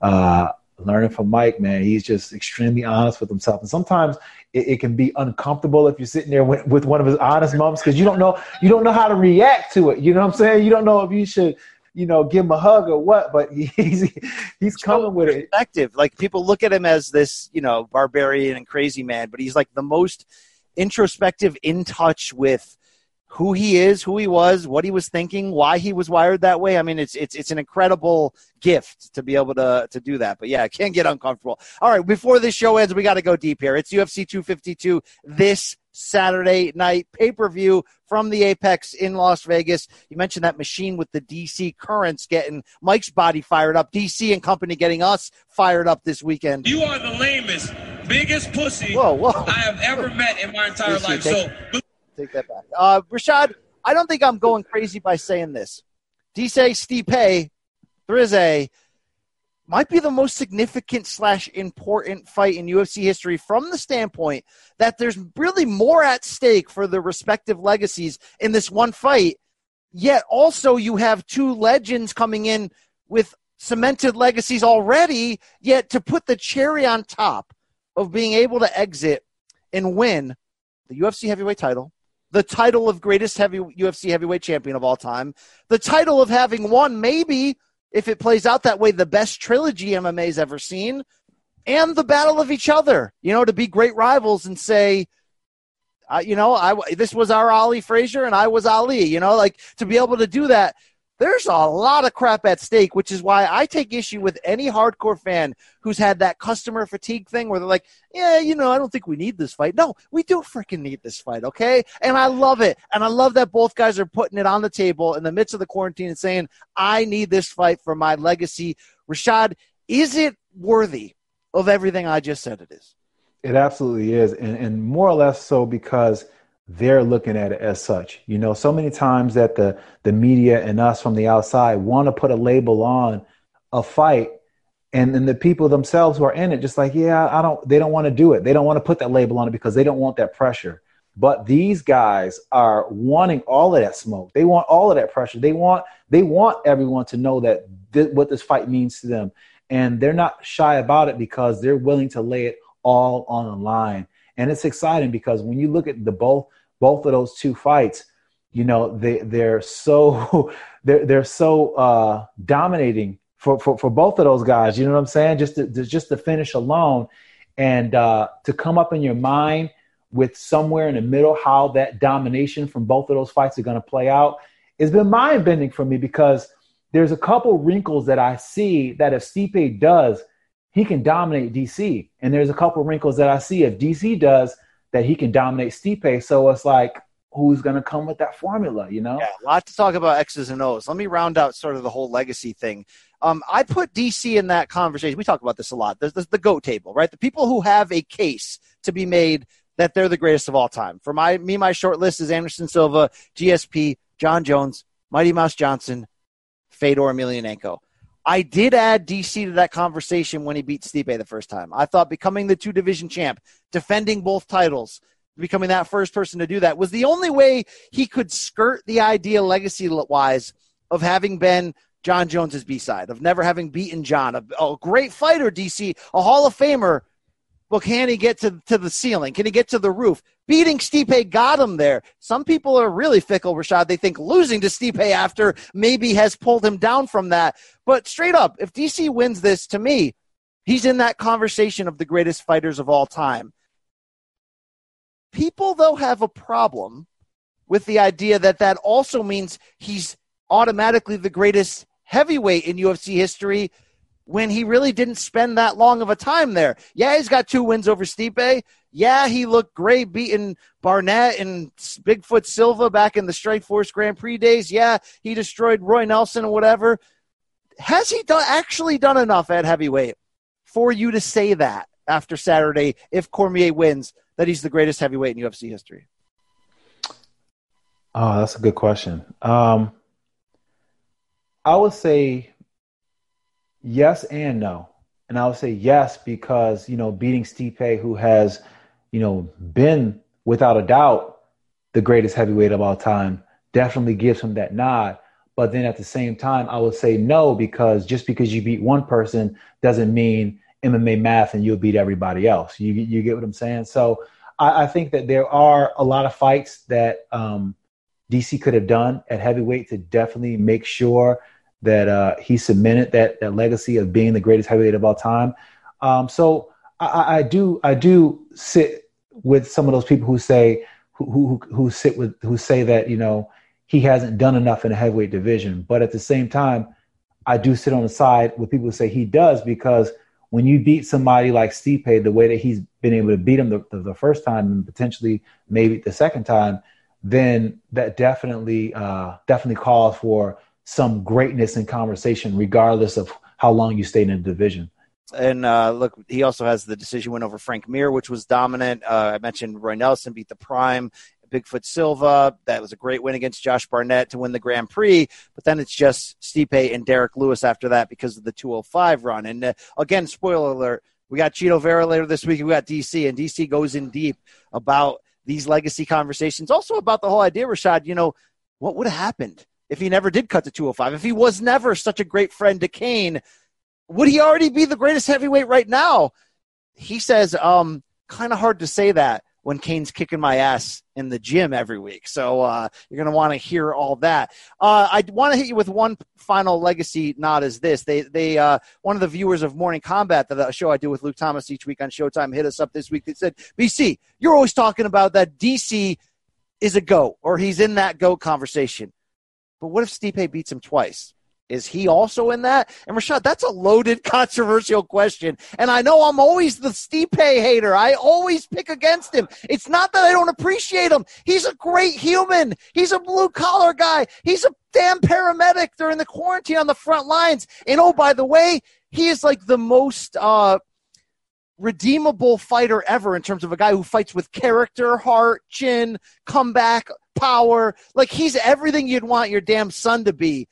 uh, learning from Mike, man, he's just extremely honest with himself. And sometimes it, it can be uncomfortable if you're sitting there with, with one of his honest moments because you don't know you don't know how to react to it. You know what I'm saying? You don't know if you should you know, give him a hug or what, but he's he's coming with it. Effective. Like people look at him as this, you know, barbarian and crazy man, but he's like the most introspective, in touch with who he is, who he was, what he was thinking, why he was wired that way. I mean, it's it's it's an incredible gift to be able to to do that. But yeah, I can't get uncomfortable. All right, before this show ends, we got to go deep here. It's UFC 252 this Saturday night pay per view from the Apex in Las Vegas. You mentioned that machine with the DC currents getting Mike's body fired up. DC and company getting us fired up this weekend. You are the lamest, biggest pussy whoa, whoa. I have ever met in my entire life. So take that back. Uh, Rashad, I don't think I'm going crazy by saying this. DC Stipe Thrize might be the most significant slash important fight in UFC history from the standpoint that there's really more at stake for the respective legacies in this one fight. Yet also you have two legends coming in with cemented legacies already. Yet to put the cherry on top of being able to exit and win the UFC heavyweight title, the title of greatest heavy UFC heavyweight champion of all time, the title of having won maybe if it plays out that way the best trilogy MMA's ever seen, and the battle of each other. You know, to be great rivals and say, uh, you know, I this was our Ali Frazier and I was Ali. You know, like to be able to do that there's a lot of crap at stake, which is why I take issue with any hardcore fan who's had that customer fatigue thing where they're like, yeah, you know, I don't think we need this fight. No, we do freaking need this fight, okay? And I love it. And I love that both guys are putting it on the table in the midst of the quarantine and saying, I need this fight for my legacy. Rashad, is it worthy of everything I just said it is? It absolutely is. And, and more or less so because – they're looking at it as such. You know, so many times that the the media and us from the outside want to put a label on a fight and then the people themselves who are in it just like, yeah, I don't they don't want to do it. They don't want to put that label on it because they don't want that pressure. But these guys are wanting all of that smoke. They want all of that pressure. They want they want everyone to know that th- what this fight means to them. And they're not shy about it because they're willing to lay it all on the line. And it's exciting because when you look at the both both of those two fights, you know, they they're so they're they're so uh, dominating for, for for both of those guys. You know what I'm saying? Just to, just to finish alone, and uh, to come up in your mind with somewhere in the middle how that domination from both of those fights are going to play out. It's been mind bending for me because there's a couple wrinkles that I see that if Stipe does, he can dominate DC. And there's a couple wrinkles that I see if DC does that he can dominate Stipe. So it's like, who's going to come with that formula, you know? Yeah, a lot to talk about X's and O's. Let me round out sort of the whole legacy thing. Um, I put DC in that conversation. We talk about this a lot. There's, there's the GOAT table, right? The people who have a case to be made that they're the greatest of all time. For my me, my short list is Anderson Silva, GSP, Jon Jones, Mighty Mouse Johnson, Fedor Emelianenko. I did add DC to that conversation when he beat Stipe the first time. I thought becoming the two division champ, defending both titles, becoming that first person to do that was the only way he could skirt the idea legacy wise of having been Jon Jones's B side, of never having beaten Jon, a, a great fighter, DC, a Hall of Famer, well, can he get to, to the ceiling? Can he get to the roof? Beating Stipe got him there. Some people are really fickle, Rashad. They think losing to Stipe after maybe has pulled him down from that. But straight up, if DC wins this, to me, he's in that conversation of the greatest fighters of all time. People, though, have a problem with the idea that that also means he's automatically the greatest heavyweight in UFC history when he really didn't spend that long of a time there. Yeah, he's got two wins over Stipe. Yeah, he looked great beating Barnett and Bigfoot Silva back in the Strikeforce Grand Prix days. Yeah, he destroyed Roy Nelson and whatever. Has he done, actually done enough at heavyweight for you to say that after Saturday, if Cormier wins, that he's the greatest heavyweight in UFC history? Oh, that's a good question. Um, I would say Yes and no. And I would say yes because, you know, beating Stipe, who has, you know, been without a doubt the greatest heavyweight of all time, definitely gives him that nod. But then at the same time, I would say no because just because you beat one person doesn't mean MMA math and you'll beat everybody else. You you get what I'm saying? So I, I think that there are a lot of fights that um, DC could have done at heavyweight to definitely make sure that uh, he cemented that that legacy of being the greatest heavyweight of all time. Um, so I, I, do I do sit with some of those people who say who, who who sit with who say that you know he hasn't done enough in the heavyweight division, but at the same time, I do sit on the side with people who say he does because when you beat somebody like Stipe the way that he's been able to beat him the, the, the first time and potentially maybe the second time, then that definitely uh, definitely calls for some greatness in conversation, regardless of how long you stayed in the division. And uh, look, he also has the decision win over Frank Mir, which was dominant. Uh, I mentioned Roy Nelson beat the Prime, Bigfoot Silva. That was a great win against Josh Barnett to win the Grand Prix. But then it's just Stipe and Derrick Lewis after that because of the 205 run. And uh, again, spoiler alert, we got Chito Vera later this week. We got DC, and DC goes in deep about these legacy conversations. Also about the whole idea, Rashad, you know, what would have happened if he never did cut to 205, if he was never such a great friend to Cain, would he already be the greatest heavyweight right now? He says, um, kind of hard to say that when Cain's kicking my ass in the gym every week. So uh, you're going to want to hear all that. Uh, I want to hit you with one final legacy nod is this. They, they, uh, one of the viewers of Morning Combat, that show I do with Luke Thomas each week on Showtime, hit us up this week. They said, BC, you're always talking about that DC is a GOAT or he's in that GOAT conversation. But what if Stipe beats him twice? Is he also in that? And Rashad, that's a loaded, controversial question. And I know I'm always the Stipe hater. I always pick against him. It's not that I don't appreciate him. He's a great human. He's a blue collar guy. He's a damn paramedic during the quarantine on the front lines. And oh, by the way, he is like the most uh, redeemable fighter ever in terms of a guy who fights with character, heart, chin, comeback, power. Like he's everything you'd want your damn son to be.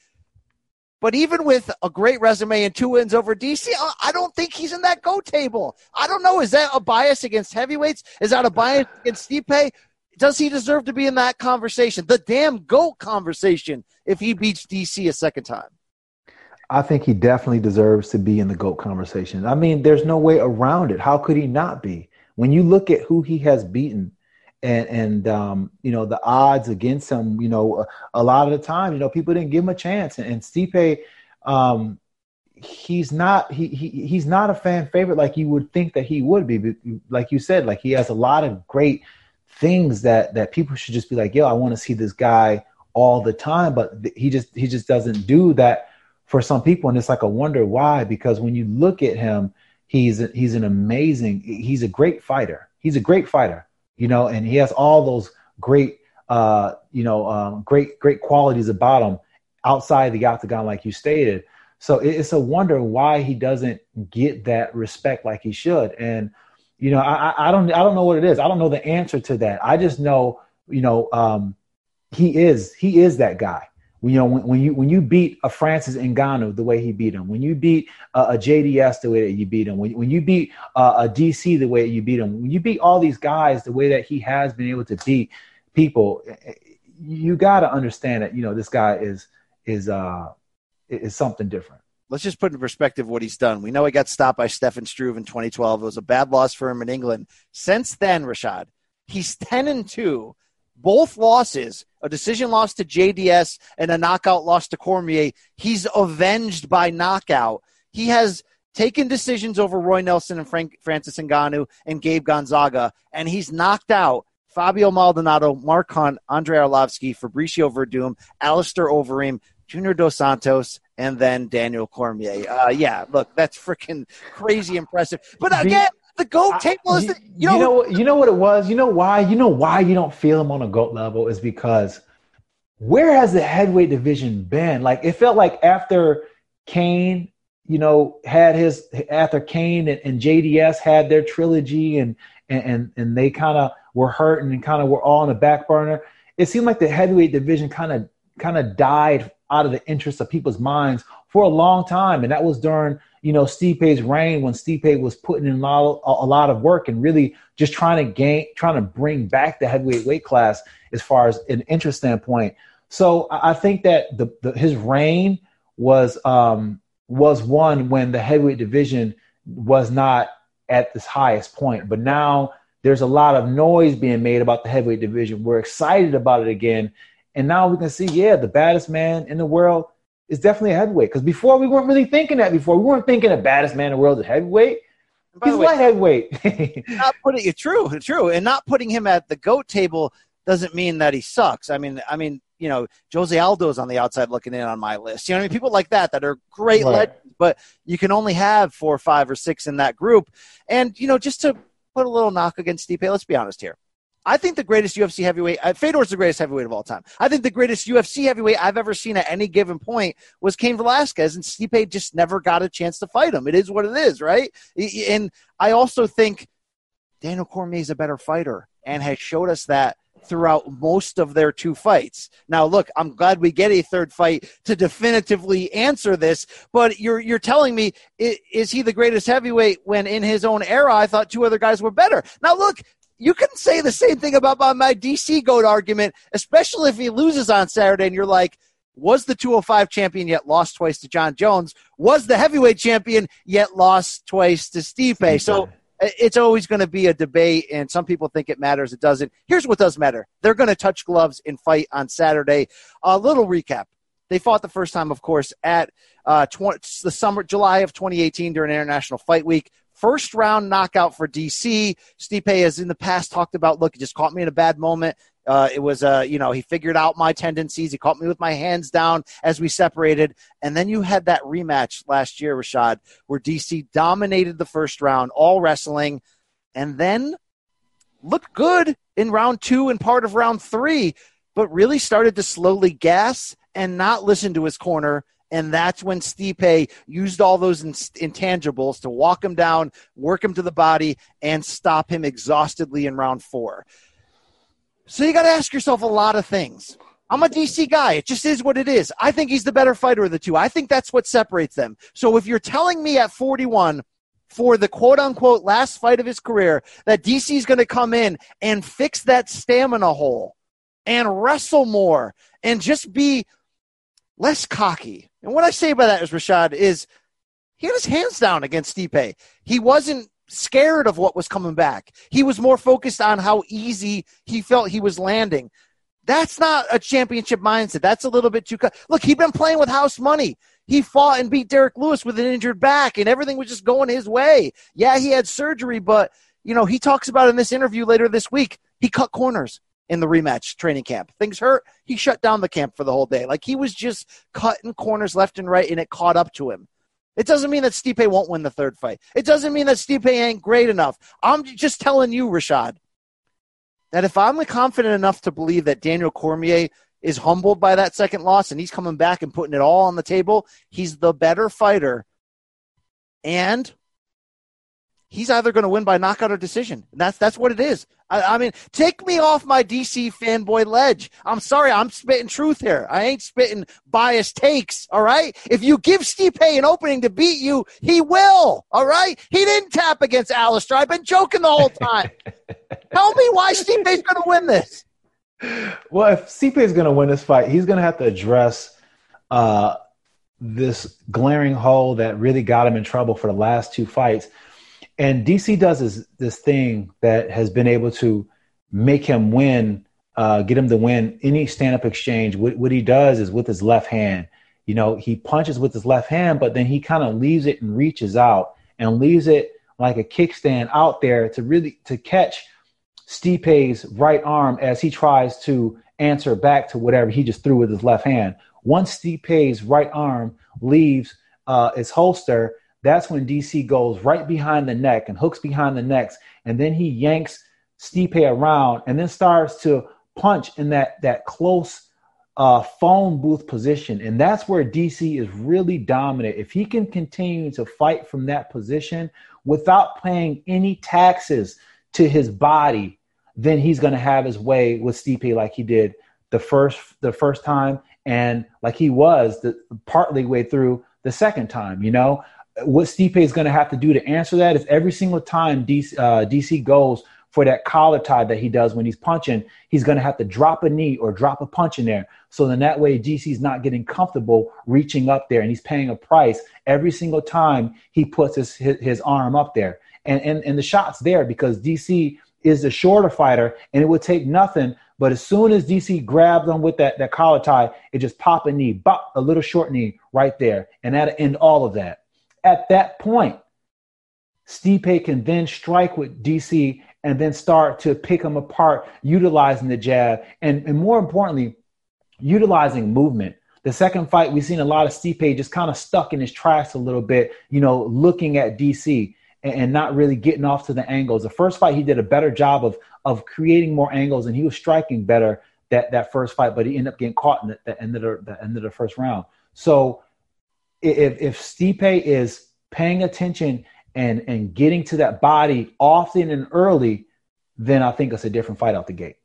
But even with a great resume and two wins over DC, I don't think he's in that go table. I don't know. Is that a bias against heavyweights? Is that a bias against Stipe? Does he deserve to be in that conversation? The damn GOAT conversation if he beats DC a second time. I think he definitely deserves to be in the GOAT conversation. I mean, there's no way around it. How could he not be? When you look at who he has beaten and and um, you know the odds against him. You know, a, a, lot of the time, you know, people didn't give him a chance. And, and Stipe, um, he's not he, he he's not a fan favorite like you would think that he would be. Like you said, like he has a lot of great things that that people should just be like, yo, I want to see this guy all the time. But he just he just doesn't do that for some people, and it's like a wonder why. Because when you look at him, he's he's an amazing he's a great fighter. He's a great fighter, you know, and he has all those great uh, you know um, great great qualities about him outside the octagon, like you stated. So it's a wonder why he doesn't get that respect like he should. And you know, I, I don't I don't know what it is. I don't know the answer to that. I just know, you know, um, he is he is that guy. You know, when, when, you when you beat a Francis Ngannou the way he beat him, when you beat uh, a JDS the way that you beat him, when, when you beat uh, a DC the way that you beat him, when you beat all these guys the way that he has been able to beat people, you got to understand that you know this guy is is uh is something different. Let's just put in perspective what he's done. We know he got stopped by Stefan Struve in 2012. It was a bad loss for him in England. Since then, Rashad, he's 10 and 2 both losses, a decision loss to JDS and a knockout loss to Cormier, he's avenged by knockout. He has taken decisions over Roy Nelson and Frank, Francis Ngannou and Gabe Gonzaga, and he's knocked out Fabio Maldonado, Mark Hunt, Andrei Arlovsky, Fabricio Werdum, Alistair Overeem, Junior Dos Santos, and then Daniel Cormier. Uh, yeah, look, that's freaking crazy impressive. But again, the goat table is, the, you, know, you know, you know what it was. You know why? You know why you don't feel him on a goat level is because where has the heavyweight division been? Like it felt like after Cain, you know, had his after Cain and, and JDS had their trilogy and and and they kind of were hurt and kind of were all on the back burner. It seemed like the heavyweight division kind of kind of died out of the interest of people's minds for a long time, and that was during you know, Stipe's reign when Stipe was putting in a lot, a lot of work and really just trying to gain, trying to bring back the heavyweight weight class as far as an interest standpoint. So I think that the, the his reign was um, was one when the heavyweight division was not at this highest point, but now there's a lot of noise being made about the heavyweight division. We're excited about it again, and now we can see, yeah, the baddest man in the world is definitely a heavyweight. Because before we weren't really thinking that. Before we weren't thinking the baddest man in the world is heavyweight. He's way, light heavyweight. not putting it true, true, and not putting him at the goat table doesn't mean that he sucks. I mean, I mean, you know, Jose Aldo's on the outside looking in on my list. You know, I mean, people like that that are great right. legends, but you can only have four, five, or six in that group. And you know, just to put a little knock against Stipe, let's be honest here. I think the greatest UFC heavyweight, uh, Fedor's the greatest heavyweight of all time. I think the greatest UFC heavyweight I've ever seen at any given point was Cain Velasquez, and Stipe just never got a chance to fight him. It is what it is, right? And I also think Daniel Cormier is a better fighter and has showed us that throughout most of their two fights. Now, look, I'm glad we get a third fight to definitively answer this, but you're you're telling me is he the greatest heavyweight when in his own era I thought two other guys were better. Now, look, you can say the same thing about my, my DC goat argument, especially if he loses on Saturday and you're like, was the 205 champion yet lost twice to Jon Jones? Was the heavyweight champion yet lost twice to Stipe? So it's always going to be a debate, and some people think it matters. It doesn't. Here's what does matter: they're going to touch gloves and fight on Saturday. A little recap: they fought the first time, of course, at uh, tw- the summer, July of 2018 during International Fight Week. First round knockout for DC. Stipe has in the past talked about, look, he just caught me in a bad moment. Uh, it was, uh, you know, he figured out my tendencies. He caught me with my hands down as we separated. And then you had that rematch last year, Rashad, where DC dominated the first round, all wrestling, and then looked good in round two and part of round three, but really started to slowly gas and not listen to his corner and that's when Stipe used all those in- intangibles to walk him down, work him to the body, and stop him exhaustedly in round four. So you got to ask yourself a lot of things. I'm a DC guy. It just is what it is. I think he's the better fighter of the two. I think that's what separates them. So if you're telling me at 41 for the quote unquote last fight of his career that DC is going to come in and fix that stamina hole and wrestle more and just be less cocky. And what I say by that is Rashad is he had his hands down against Stipe. He wasn't scared of what was coming back. He was more focused on how easy he felt he was landing. That's not a championship mindset. That's a little bit too. Co- Look, he'd been playing with house money. He fought and beat Derrick Lewis with an injured back, and everything was just going his way. Yeah, he had surgery, but you know he talks about in this interview later this week. He cut corners in the rematch training camp. Things hurt. He shut down the camp for the whole day. Like he was just cutting corners left and right, and it caught up to him. It doesn't mean that Stipe won't win the third fight. It doesn't mean that Stipe ain't great enough. I'm just telling you, Rashad, that if I'm confident enough to believe that Daniel Cormier is humbled by that second loss and he's coming back and putting it all on the table, he's the better fighter. And he's either going to win by knockout or decision. And that's that's what it is. I, I, mean, take me off my DC fanboy ledge. I'm sorry, I'm spitting truth here. I ain't spitting biased takes. All right. If you give Stipe an opening to beat you, he will. All right. He didn't tap against Alistair. I've been joking the whole time. Tell me why Stipe's going to win this. Well, if Stipe is going to win this fight, he's going to have to address. Uh, this glaring hole that really got him in trouble for the last two fights and DC does this this thing that has been able to make him win, uh, get him to win any stand up exchange. What, what he does is with his left hand, you know, he punches with his left hand, but then he kind of leaves it and reaches out and leaves it like a kickstand out there to really to catch Stipe's right arm as he tries to answer back to whatever he just threw with his left hand. Once Stipe's right arm leaves uh, its holster, that's when DC goes right behind the neck and hooks behind the necks, and then he yanks Stipe around and then starts to punch in that that close uh, phone booth position, and that's where DC is really dominant. If he can continue to fight from that position without paying any taxes to his body, then he's going to have his way with Stipe like he did the first the first time, and like he was the partly way through the second time. You know, what Stipe is going to have to do to answer that is every single time DC, uh, DC goes for that collar tie that he does when he's punching, he's going to have to drop a knee or drop a punch in there. So then that way, DC's not getting comfortable reaching up there and he's paying a price every single time he puts his, his, his arm up there. And, and, and the shot's there because DC is the shorter fighter and it would take nothing. But as soon as DC grabs him with that, that collar tie, it just pop a knee, bop, a little short knee right there. And that'll end all of that. At that point, Stipe can then strike with DC and then start to pick him apart, utilizing the jab, and, and more importantly, utilizing movement. The second fight, we've seen a lot of Stipe just kind of stuck in his tracks a little bit, you know, looking at DC and, and, not really getting off to the angles. The first fight, he did a better job of of creating more angles, and he was striking better that that first fight, but he ended up getting caught in the, the end of the, the end of the first round. So if if Stipe is paying attention and and getting to that body often and early, then I think it's a different fight out the gate.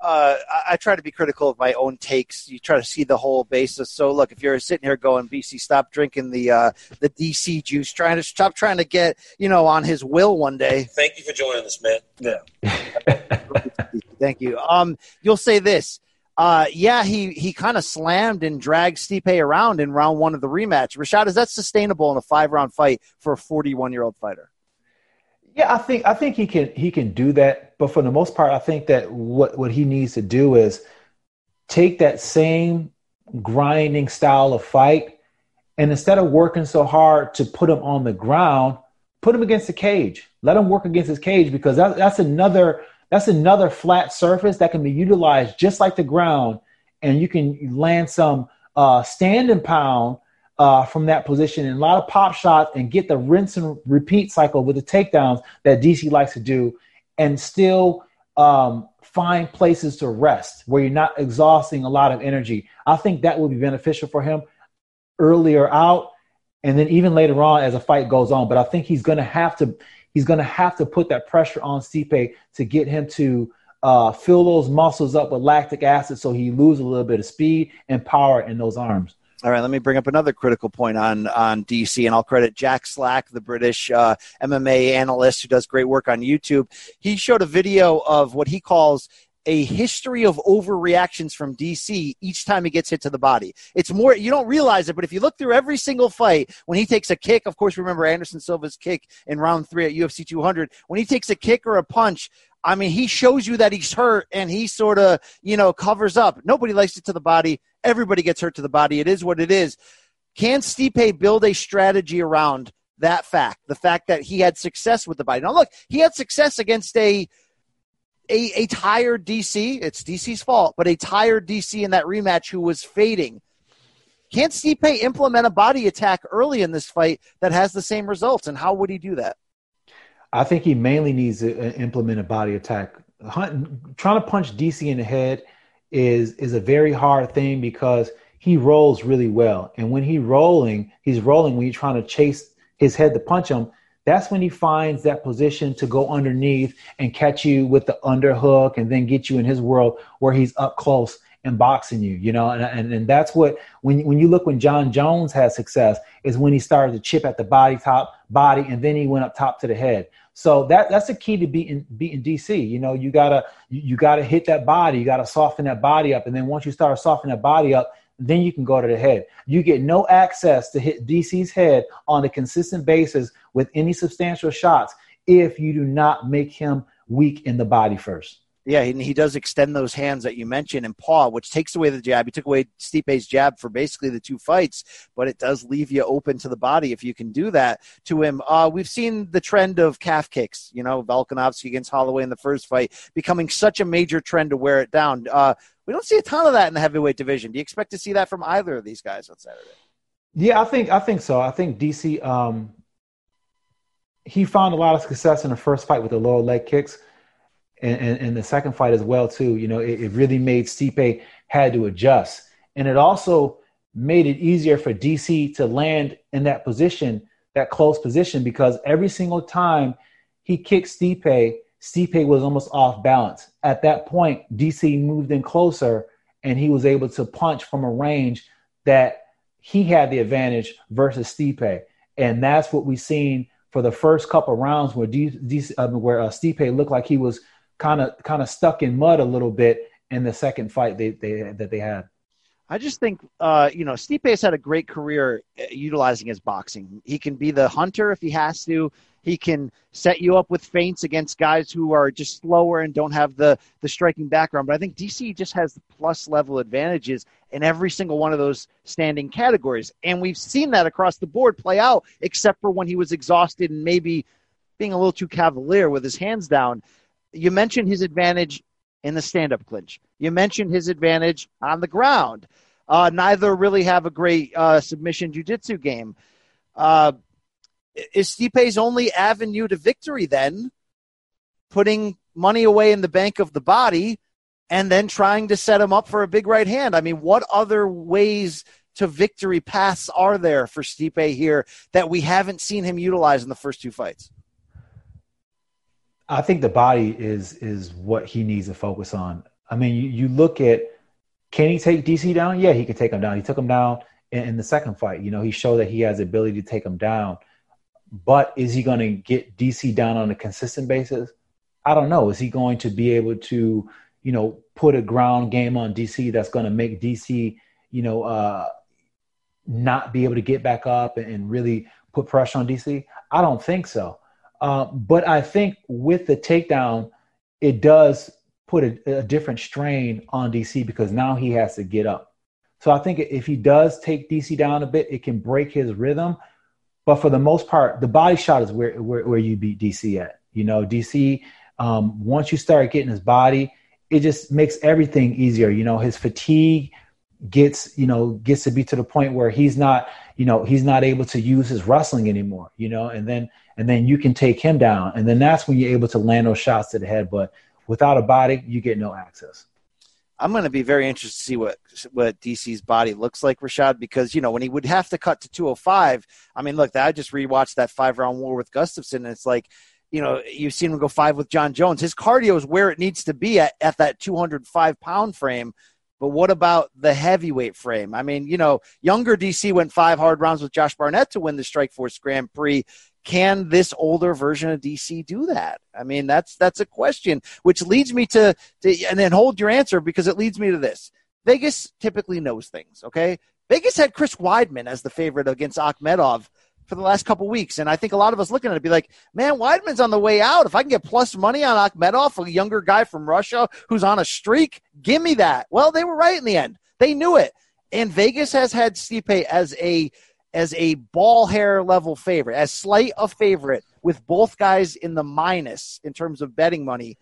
Uh, I, I, try to be critical of my own takes. You try to see the whole basis. So, look, if you're sitting here going, BC, stop drinking the uh, the DC juice. Trying to stop trying to get you know on his will one day. Thank you for joining us, man. Yeah. Thank you. Um, you'll say this uh, yeah, he he kind of slammed and dragged Stipe around in round one of the rematch. Rashad, is that sustainable in a five round fight for a 41 year old fighter? Yeah, I think I think he can he can do that, but for the most part, I think that what what he needs to do is take that same grinding style of fight, and instead of working so hard to put him on the ground, put him against the cage. Let him work against his cage because that, that's another that's another flat surface that can be utilized just like the ground, and you can land some uh, stand and pound uh, from that position and a lot of pop shots and get the rinse and repeat cycle with the takedowns that DC likes to do, and still um, find places to rest where you're not exhausting a lot of energy. I think that would be beneficial for him earlier out and then even later on as a fight goes on. But I think he's going to have to he's going to have to put that pressure on Stipe to get him to uh, fill those muscles up with lactic acid so he loses a little bit of speed and power in those arms. All right, let me bring up another critical point on on DC, and I'll credit Jack Slack, the British uh, MMA analyst who does great work on YouTube. He showed a video of what he calls a history of overreactions from DC each time he gets hit to the body. It's more, you don't realize it, but if you look through every single fight, when he takes a kick, of course, remember Anderson Silva's kick in round three at UFC 200, when he takes a kick or a punch, I mean, he shows you that he's hurt and he sort of, you know, covers up. Nobody likes it to the body. Everybody gets hurt to the body. It is what it is. Can Stipe build a strategy around that fact? The fact that he had success with the body. Now, look, he had success against a a, a tired DC. It's DC's fault, but a tired DC in that rematch who was fading. Can't Stipe implement a body attack early in this fight that has the same results? And how would he do that? I think he mainly needs to uh, implement a body attack. Hunt, trying to punch DC in the head is is a very hard thing because he rolls really well. And when he's rolling, he's rolling when you're trying to chase his head to punch him. That's when he finds that position to go underneath and catch you with the underhook and then get you in his world where he's up close and boxing you, you know, and, and, and that's what when when you look when Jon Jones had success is when he started to chip at the body top body and then he went up top to the head. So that that's the key to beating beating DC. You know, you gotta you, you gotta hit that body, you gotta soften that body up, and then once you start softening that body up, then you can go to the head. You get no access to hit DC's head on a consistent basis with any substantial shots if you do not make him weak in the body first. Yeah, and he does extend those hands that you mentioned and paw, which takes away the jab. He took away Stipe's jab for basically the two fights, but it does leave you open to the body if you can do that to him. Uh, we've seen the trend of calf kicks, you know, Volkanovski against Holloway in the first fight, becoming such a major trend to wear it down. Uh, we don't see a ton of that in the heavyweight division. Do you expect to see that from either of these guys on Saturday? Yeah, I think I think so. I think DC um, he found a lot of success in the first fight with the lower leg kicks and, and, and the second fight as well too. You know, it, it really made Stipe had to adjust, and it also made it easier for DC to land in that position, that close position, because every single time he kicked Stipe, Stipe was almost off balance. At that point, DC moved in closer, and he was able to punch from a range that he had the advantage versus Stipe, and that's what we've seen for the first couple rounds where D, D, uh, where uh, Stipe looked like he was kind of kind of stuck in mud a little bit in the second fight they, they that they had. I just think, uh, you know, Stipe has had a great career uh, utilizing his boxing. He can be the hunter if he has to. He can set you up with feints against guys who are just slower and don't have the the striking background. But I think DC just has the plus level advantages in every single one of those standing categories, and we've seen that across the board play out, except for when he was exhausted and maybe being a little too cavalier with his hands down you mentioned his advantage in the stand-up clinch. You mentioned his advantage on the ground. Uh, neither really have a great uh, submission jiu-jitsu game. Uh, is Stipe's only avenue to victory then putting money away in the bank of the body and then trying to set him up for a big right hand? I mean, what other ways to victory paths are there for Stipe here that we haven't seen him utilize in the first two fights? I think the body is is what he needs to focus on. I mean, you, you look at can he take DC down? Yeah, he can take him down. He took him down in, in the second fight. You know, he showed that he has the ability to take him down. But is he going to get DC down on a consistent basis? I don't know. Is he going to be able to, you know, put a ground game on DC that's going to make DC, you know, uh, not be able to get back up and, and really put pressure on DC? I don't think so. Uh, but I think with the takedown, it does put a, a, different strain on DC because now he has to get up. So I think if he does take DC down a bit, it can break his rhythm. But for the most part, the body shot is where where, where you beat DC at. You know, DC. Um, once you start getting his body, it just makes everything easier. You know, his fatigue gets you know gets to be to the point where he's not you know he's not able to use his wrestling anymore. You know, and then and then you can take him down, and then that's when you're able to land those shots to the head. But without a body, you get no access. I'm going to be very interested to see what what DC's body looks like, Rashad, because you know when he would have to cut to 205. I mean, look, I just rewatched that five round war with Gustafsson, and it's like, you know, you've seen him go five with Jon Jones. His cardio is where it needs to be at, at that 205 pound frame. But what about the heavyweight frame? I mean, you know, younger DC went five hard rounds with Josh Barnett to win the Strikeforce Grand Prix can this older version of DC do that? I mean, that's that's a question, which leads me to, to and then hold your answer because it leads me to this. Vegas typically knows things. Okay, Vegas had Chris Weidman as the favorite against Akhmedov for the last couple weeks, and I think a lot of us looking at it be like, man, Weidman's on the way out. If I can get plus money on Akhmedov, a younger guy from Russia who's on a streak, give me that. Well, they were right in the end. They knew it, and Vegas has had Stipe as a as a ball hair level favorite, as slight a favorite with both guys in the minus in terms of betting money.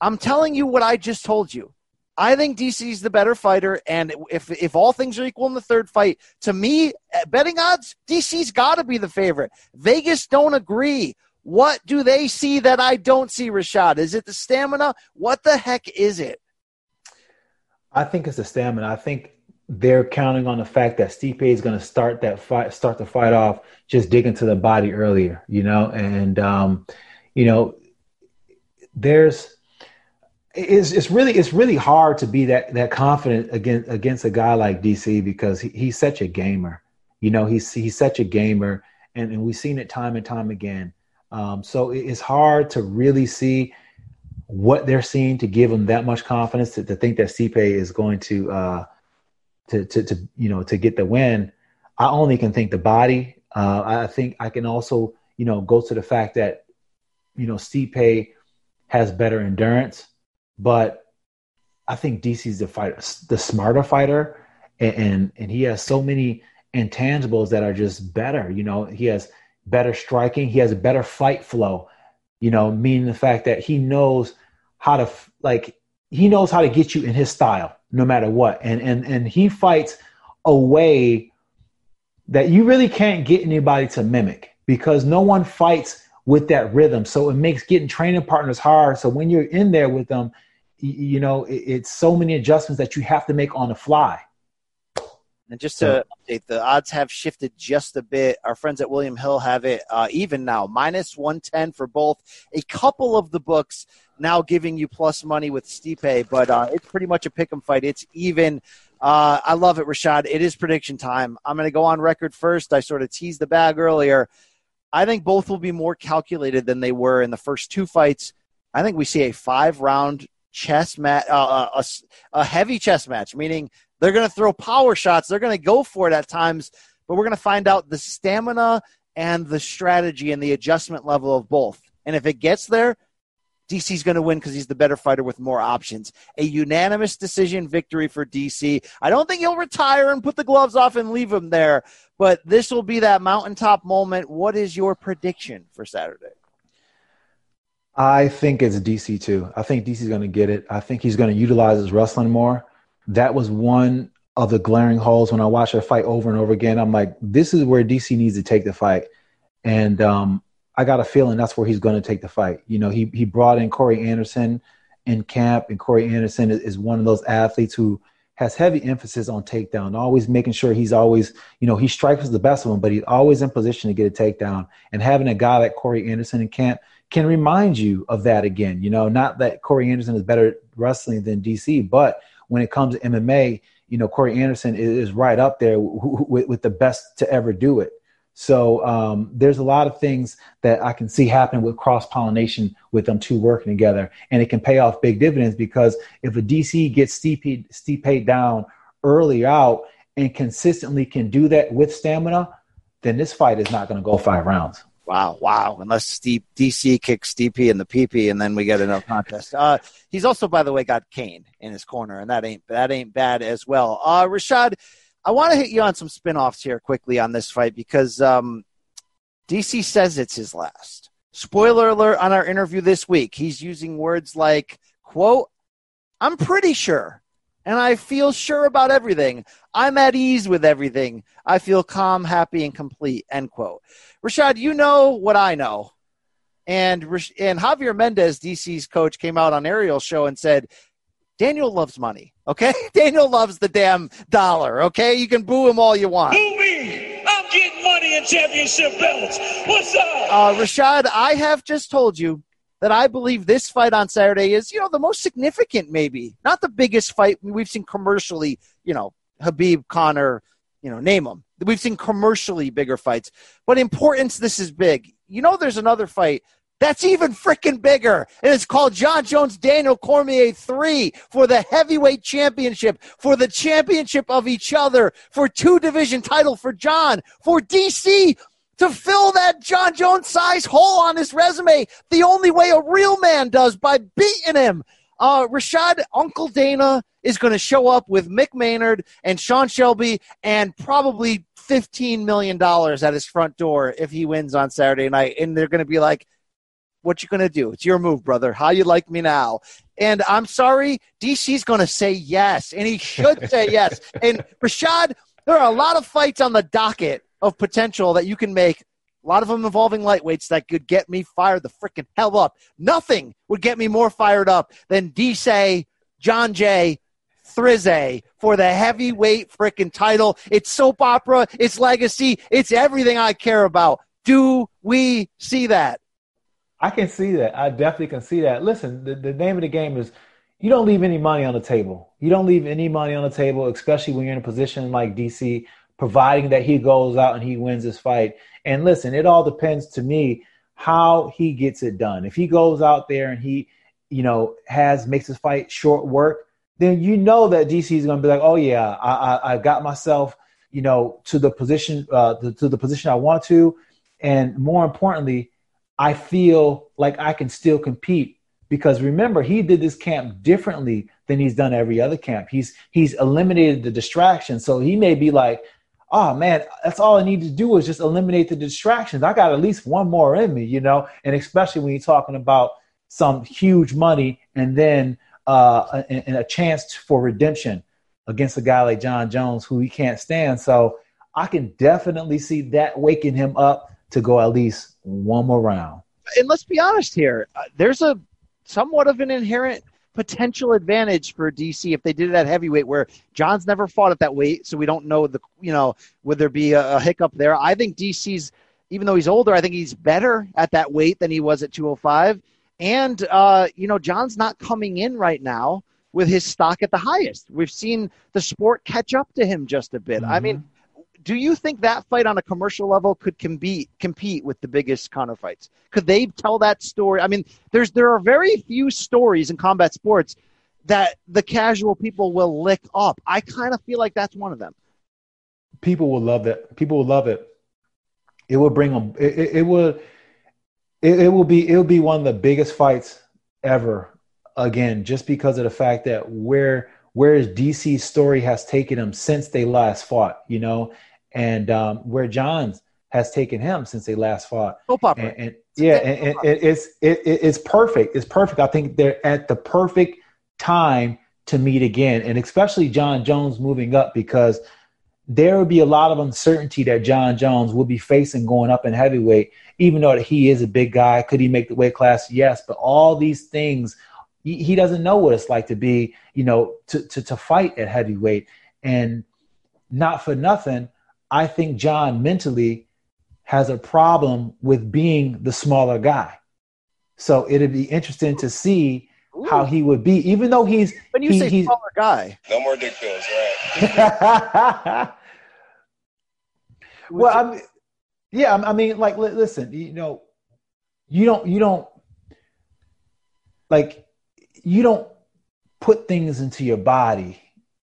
I'm telling you what I just told you. I think DC's the better fighter, and if if all things are equal in the third fight, to me, eh, betting odds, DC's got to be the favorite. Vegas don't agree. What do they see that I don't see, Rashad? Is it the stamina? What the heck is it? I think it's the stamina. I think they're counting on the fact that Stipe is going to start that fight, start the fight off, just digging to the body earlier, you know, and um, you know, there's it's it's really it's really hard to be that that confident against against a guy like DC because he, he's such a gamer. You know, he's he's such a gamer, and, and we've seen it time and time again. Um, so it's hard to really see what they're seeing to give him that much confidence to, to think that Stipe is going to, uh, to, to, to, you know, to get the win. I only can think the body. Uh, I think I can also, you know, go to the fact that, you know, Stipe has better endurance, but I think DC's the fighter, the smarter fighter, and, and, and he has so many intangibles that are just better. You know, he has better striking. He has a better fight flow, you know, meaning the fact that he knows how to like he knows how to get you in his style no matter what. And and and he fights a way that you really can't get anybody to mimic because no one fights with that rhythm. So it makes getting training partners hard. So when you're in there with them, you, know, it's so many adjustments that you have to make on the fly. And just to update, the odds have shifted just a bit. Our friends at William Hill have it uh, even now, minus 110 for both. A couple of the books now giving you plus money with Stipe, but uh, it's pretty much a pick 'em fight. It's even. Uh, I love it, Rashad. It is prediction time. I'm going to go on record first. I sort of teased the bag earlier. I think both will be more calculated than they were in the first two fights. I think we see a five round chess match, uh, uh, a, a heavy chess match, meaning they're going to throw power shots. They're going to go for it at times, but we're going to find out the stamina and the strategy and the adjustment level of both. And if it gets there, DC's going to win because he's the better fighter with more options. A unanimous decision victory for DC. I don't think he'll retire and put the gloves off and leave him there, but this will be that mountaintop moment. What is your prediction for Saturday? I think it's DC too. I think DC's going to get it. I think he's going to utilize his wrestling more that was one of the glaring holes when I watched her fight over and over again. I'm like, this is where DC needs to take the fight. And um, I got a feeling that's where he's going to take the fight. You know, he, he brought in Corey Anderson in camp, and Corey Anderson is, is one of those athletes who has heavy emphasis on takedown, always making sure he's always, you know, he strikes the best of them, but he's always in position to get a takedown. And having a guy like Corey Anderson in camp can remind you of that again. You know, not that Corey Anderson is better wrestling than DC, but when it comes to MMA, you know, Corey Anderson is, right up there with, with, the best to ever do it. So um, there's a lot of things that I can see happen with cross pollination with them two working together, and it can pay off big dividends because if a DC gets Stipe, paid down early out and consistently can do that with stamina, then this fight is not going to go five rounds. Wow, wow. Unless Steve, DC kicks DP in the PP and then we get another contest. Uh, he's also, by the way, got Cain in his corner, and that ain't that ain't bad as well. Uh, Rashad, I want to hit you on some spin-offs here quickly on this fight because um, DC says it's his last. Spoiler alert on our interview this week. He's using words like, quote, I'm pretty sure and I feel sure about everything. I'm at ease with everything. I feel calm, happy, and complete. End quote. Rashad, you know what I know. And, and Javier Mendez, DC's coach, came out on Ariel's show and said, Daniel loves money. Okay. Daniel loves the damn dollar. Okay. You can boo him all you want. Boo me. I'm getting money and championship belts. What's up? Uh, Rashad, I have just told you that I believe this fight on Saturday is, you know, the most significant, maybe not the biggest fight we've seen commercially. You know, Khabib, Conor, you know, name them. We've seen commercially bigger fights, but importance. This is big. You know, there's another fight that's even freaking bigger. And it's called Jon Jones Daniel Cormier 3 for the heavyweight championship, for the championship of each other, for two division title for Jon, for DC, to fill that Jon Jones size hole on his resume the only way a real man does by beating him. Uh, Rashad Uncle Dana is going to show up with Mick Maynard and Sean Shelby and probably $15 million at his front door if he wins on Saturday night. And they're going to be like, what you gonna do? It's your move, brother. How you like me now? And I'm sorry, DC's gonna say yes, and he should say yes. And Rashad, there are a lot of fights on the docket of potential that you can make. A lot of them involving lightweights that could get me fired the freaking hell up. Nothing would get me more fired up than DC, John Jay, Thrizay for the heavyweight freaking title. It's soap opera, it's legacy, it's everything I care about. Do we see that? I can see that. I definitely can see that. Listen, the, the name of the game is you don't leave any money on the table. You don't leave any money on the table, especially when you're in a position like DC, providing that he goes out and he wins this fight. And listen, it all depends to me how he gets it done. If he goes out there and he, you know, has makes his fight short work, then you know that DC is going to be like, oh yeah, I, I, I got myself, you know, to the position, uh, to, to the position I want to, and more importantly, I feel like I can still compete because remember he did this camp differently than he's done every other camp. He's he's eliminated the distraction, so he may be like, oh man, that's all I need to do is just eliminate the distractions. I got at least one more in me, you know, and especially when you're talking about some huge money and then uh, and, a chance for redemption against a guy like Jon Jones, who he can't stand. So I can definitely see that waking him up to go at least one more round. And let's be honest here, uh, there's a somewhat of an inherent potential advantage for DC if they did it at heavyweight, where Jon's never fought at that weight, so we don't know the you know would there be a, a hiccup there. I think DC's even though he's older, I think he's better at that weight than he was at 205. And, uh, you know, Jon's not coming in right now with his stock at the highest. We've seen the sport catch up to him just a bit. Mm-hmm. I mean, mm-hmm. Do you think that fight on a commercial level could compete compete with the biggest Conor fights? Could they tell that story? I mean, there's there are very few stories in combat sports that the casual people will lick up. I kind of feel like that's one of them. People will love that. People will love it. It will bring them. It, it, it will it, it will be it will be one of the biggest fights ever. Again, just because of the fact that where where DC's story has taken him since they last fought, you know, and um, where Jon's has taken him since they last fought. Soap opera. And, and yeah, and, and it, it's it, it's perfect. It's perfect. I think they're at the perfect time to meet again, and especially Jon Jones moving up because there would be a lot of uncertainty that Jon Jones will be facing going up in heavyweight, even though he is a big guy. Could he make the weight class? Yes, but all these things, he, he doesn't know what it's like to be, you know, to, to, to fight at heavyweight. And not for nothing, I think Jon mentally has a problem with being the smaller guy. So it'd be interesting to see Ooh. how he would be, even though he's. When you he, say smaller guy, no more dick pills, right? well, I mean, yeah, I mean, like, listen, you know, you don't, you don't, like, you don't put things into your body.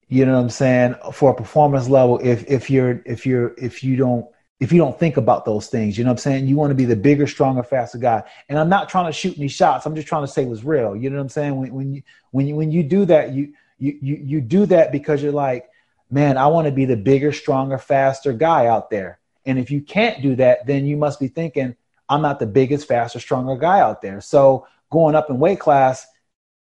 You know what I'm saying? For a performance level, if if you're if you're if you don't if you don't think about those things, you know what I'm saying? You want to be the bigger, stronger, faster guy. And I'm not trying to shoot any shots. I'm just trying to say what's real. You know what I'm saying? When, when you when you when you do that, you you you you do that because you're like, man, I want to be the bigger, stronger, faster guy out there. And if you can't do that, then you must be thinking, I'm not the biggest, faster, stronger guy out there. So going up in weight class,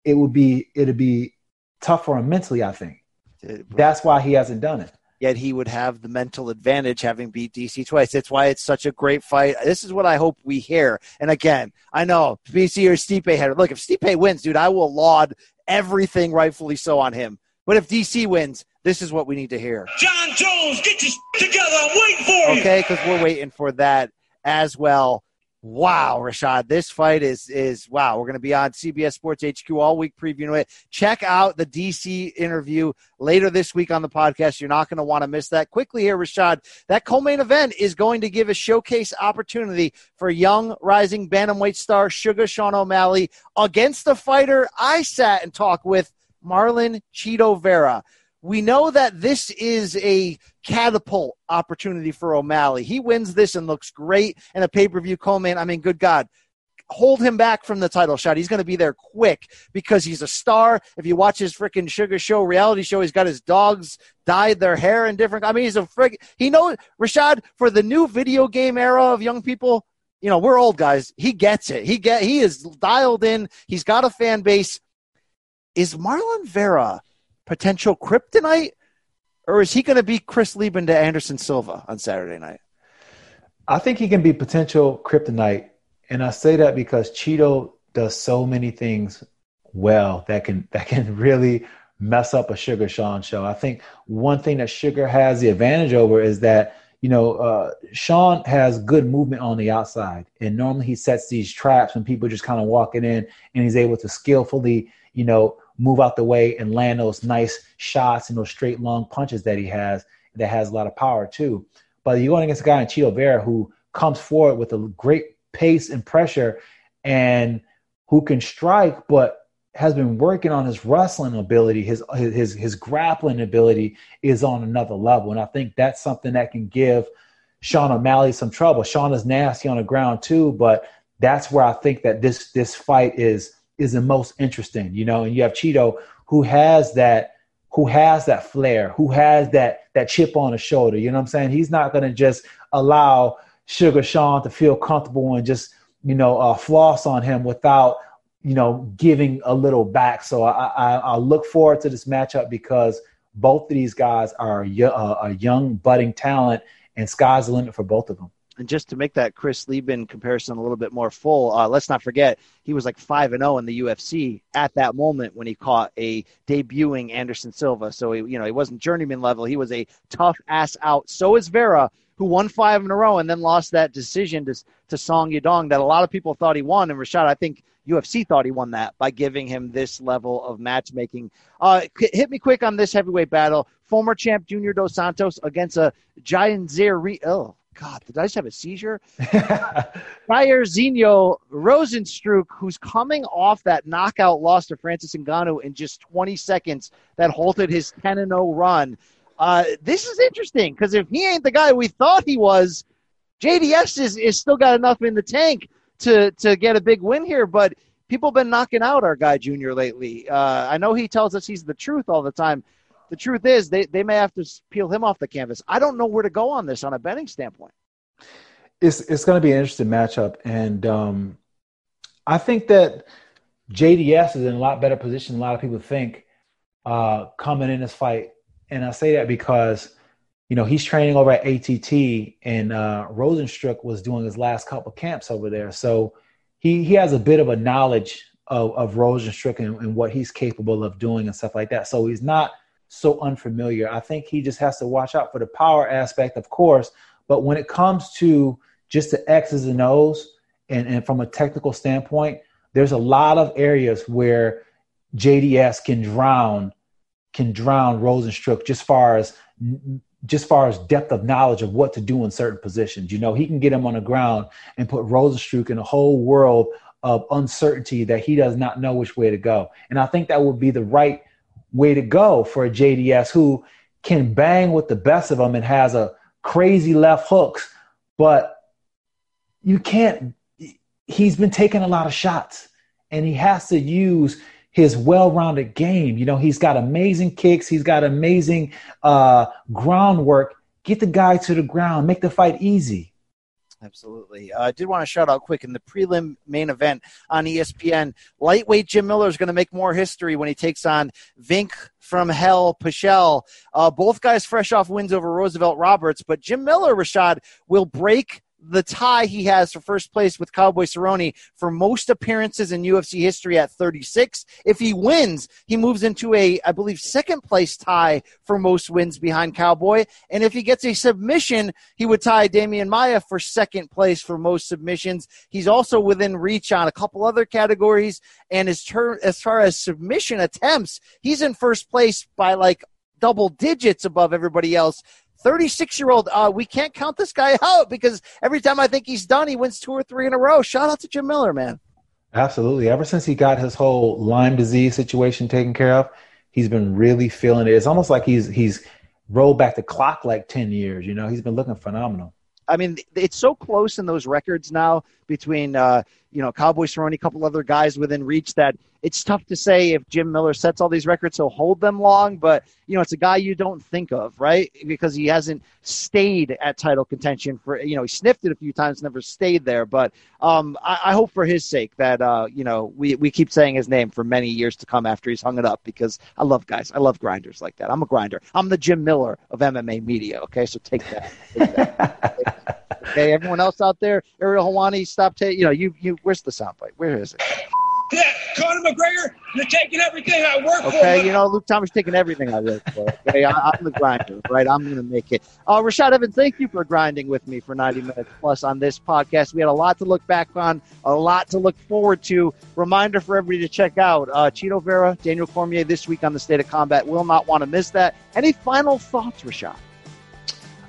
it would be it'd be tough for him mentally, I think. That's why he hasn't done it. Yet he would have the mental advantage having beat DC twice. That's why it's such a great fight. This is what I hope we hear. And again, I know BC or Stipe had look. If Stipe wins, dude, I will laud everything rightfully so on him. But if DC wins, this is what we need to hear. Jon Jones, get your together. I'm waiting for you. Okay, because we're waiting for that as well. Wow, Rashad, this fight is is wow. We're going to be on CBS Sports HQ all week previewing it. Check out the DC interview later this week on the podcast. You're not going to want to miss that. Quickly here, Rashad, that co-main event is going to give a showcase opportunity for young rising bantamweight star Sugar Sean O'Malley against the fighter I sat and talked with, Marlon Chito Vera we know that this is a catapult opportunity for O'Malley. He wins this and looks great in a pay per view co-main. I mean, good God. Hold him back from the title shot. He's going to be there quick because he's a star. If you watch his freaking sugar show, reality show, he's got his dogs dyed their hair in different. I mean, he's a frick. He knows Rashad for the new video game era of young people. you know, we're old guys. He gets it. He get he is dialed in. He's got a fan base. Is Marlon Vera potential kryptonite, or is he going to be Chris Leben to Anderson Silva on Saturday night? I think he can be potential kryptonite, and I say that because Chito does so many things well that can that can really mess up a Sugar Sean show. I think one thing that Sugar has the advantage over is that you know, uh, Sean has good movement on the outside, and normally he sets these traps when people just kind of walking in, and he's able to skillfully, you know, move out the way and land those nice shots and those straight long punches that he has that has a lot of power too. But you're going against a guy in Chito Vera who comes forward with a great pace and pressure, and who can strike, but has been working on his wrestling ability, his his his grappling ability is on another level, and I think that's something that can give Sean O'Malley some trouble. Sean is nasty on the ground too, but that's where I think that this this fight is is the most interesting, you know. And you have Chito who has that who has that flair, who has that that chip on his shoulder. You know what I'm saying? He's not going to just allow Sugar Sean to feel comfortable and just you know uh, floss on him without you know, giving a little back. So I, I, I look forward to this matchup because both of these guys are uh, a young, budding talent, and sky's the limit for both of them. And just to make that Chris Leben comparison a little bit more full, uh, let's not forget he was like five and zero oh in the UFC at that moment when he caught a debuting Anderson Silva. So he, you know, he wasn't journeyman level; he was a tough ass out. So is Vera, who won five in a row and then lost that decision to to Song Yadong that a lot of people thought he won. And Rashad, I think UFC thought he won that by giving him this level of matchmaking. Uh, hit me quick on this heavyweight battle. Former champ Junior Dos Santos against a giant Re- oh, God, did I just have a seizure? Jairzinho Rozenstruik, who's coming off that knockout loss to Francis Ngannou in just 20 seconds that halted his 10 0 run. Uh, this is interesting because if he ain't the guy we thought he was, JDS is, is still got enough in the tank to to get a big win here, but people have been knocking out our guy Junior lately. Uh, I know he tells us he's the truth all the time. The truth is they, they may have to peel him off the canvas. I don't know where to go on this on a betting standpoint. It's it's going to be an interesting matchup, and um, I think that JDS is in a lot better position than a lot of people think uh, coming in this fight. And I say that because you know, he's training over at ATT, and uh, Rozenstruik was doing his last couple camps over there. So he he has a bit of a knowledge of, of Rozenstruik and, and what he's capable of doing and stuff like that. So he's not so unfamiliar. I think he just has to watch out for the power aspect, of course. But when it comes to just the X's and O's, and, and from a technical standpoint, there's a lot of areas where JDS can drown can drown Rozenstruik just far as just far as depth of knowledge of what to do in certain positions. You know, he can get him on the ground and put Rozenstruik in a whole world of uncertainty that he does not know which way to go. And I think that would be the right way to go for a JDS who can bang with the best of them and has a crazy left hooks, but you can't. He's been taking a lot of shots and he has to use his well-rounded game. You know, he's got amazing kicks. He's got amazing uh, groundwork. Get the guy to the ground. Make the fight easy. Absolutely. Uh, I did want to shout out quick in the prelim main event on ESPN. Lightweight Jim Miller is going to make more history when he takes on Vinc from Hell Pichel. Uh, both guys fresh off wins over Roosevelt Roberts, but Jim Miller, Rashad, will break the tie he has for first place with Cowboy Cerrone for most appearances in UFC history at 36. If he wins, he moves into a, I believe, second place tie for most wins behind Cowboy. And if he gets a submission, he would tie Demian Maya for second place for most submissions. He's also within reach on a couple other categories. And as, ter- as far as submission attempts, he's in first place by like double digits above everybody else. 36 year old, uh, we can't count this guy out because every time I think he's done, he wins two or three in a row. Shout out to Jim Miller, man. Absolutely. Ever since he got his whole Lyme disease situation taken care of, he's been really feeling it. It's almost like he's he's rolled back the clock like 10 years. You know, he's been looking phenomenal. I mean, it's so close in those records now between uh, you know, Cowboys Cerrone, a couple other guys within reach that it's tough to say if Jim Miller sets all these records, he'll hold them long, but, you know, it's a guy you don't think of, right? Because he hasn't stayed at title contention for, you know, he sniffed it a few times, never stayed there. But um, I, I hope for his sake that, uh, you know, we, we keep saying his name for many years to come after he's hung it up because I love guys. I love grinders like that. I'm a grinder. I'm the Jim Miller of MMA media, okay? So take that. Take that. Okay, everyone else out there, Ariel Helwani, stop taking, you know, you, you, where's the soundbite? Where is it? Yeah, Conor McGregor, you're taking everything I work for. Okay, you know, Luke Thomas taking everything I work for. Okay, I, I'm the grinder, right? I'm going to make it. Uh, Rashad Evans, thank you for grinding with me for 90 minutes plus on this podcast. We had a lot to look back on, a lot to look forward to. Reminder for everybody to check out uh, Vera, Daniel Cormier this week on the State of Combat. Will not want to miss that. Any final thoughts, Rashad?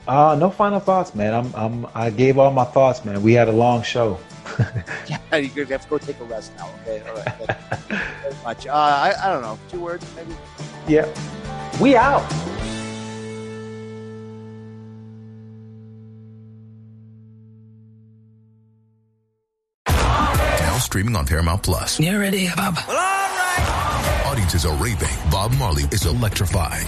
Uh, no final thoughts, man. I'm, I'm, I gave all my thoughts, man. We had a long show. yeah, you have to go take a rest now. Okay, all right. Thank you very much. Uh, I, I don't know, two words maybe. Yeah, we out. Now streaming on Paramount Plus. You ready, Bob? Well, all right. Audiences are raving. Bob Marley is electrifying.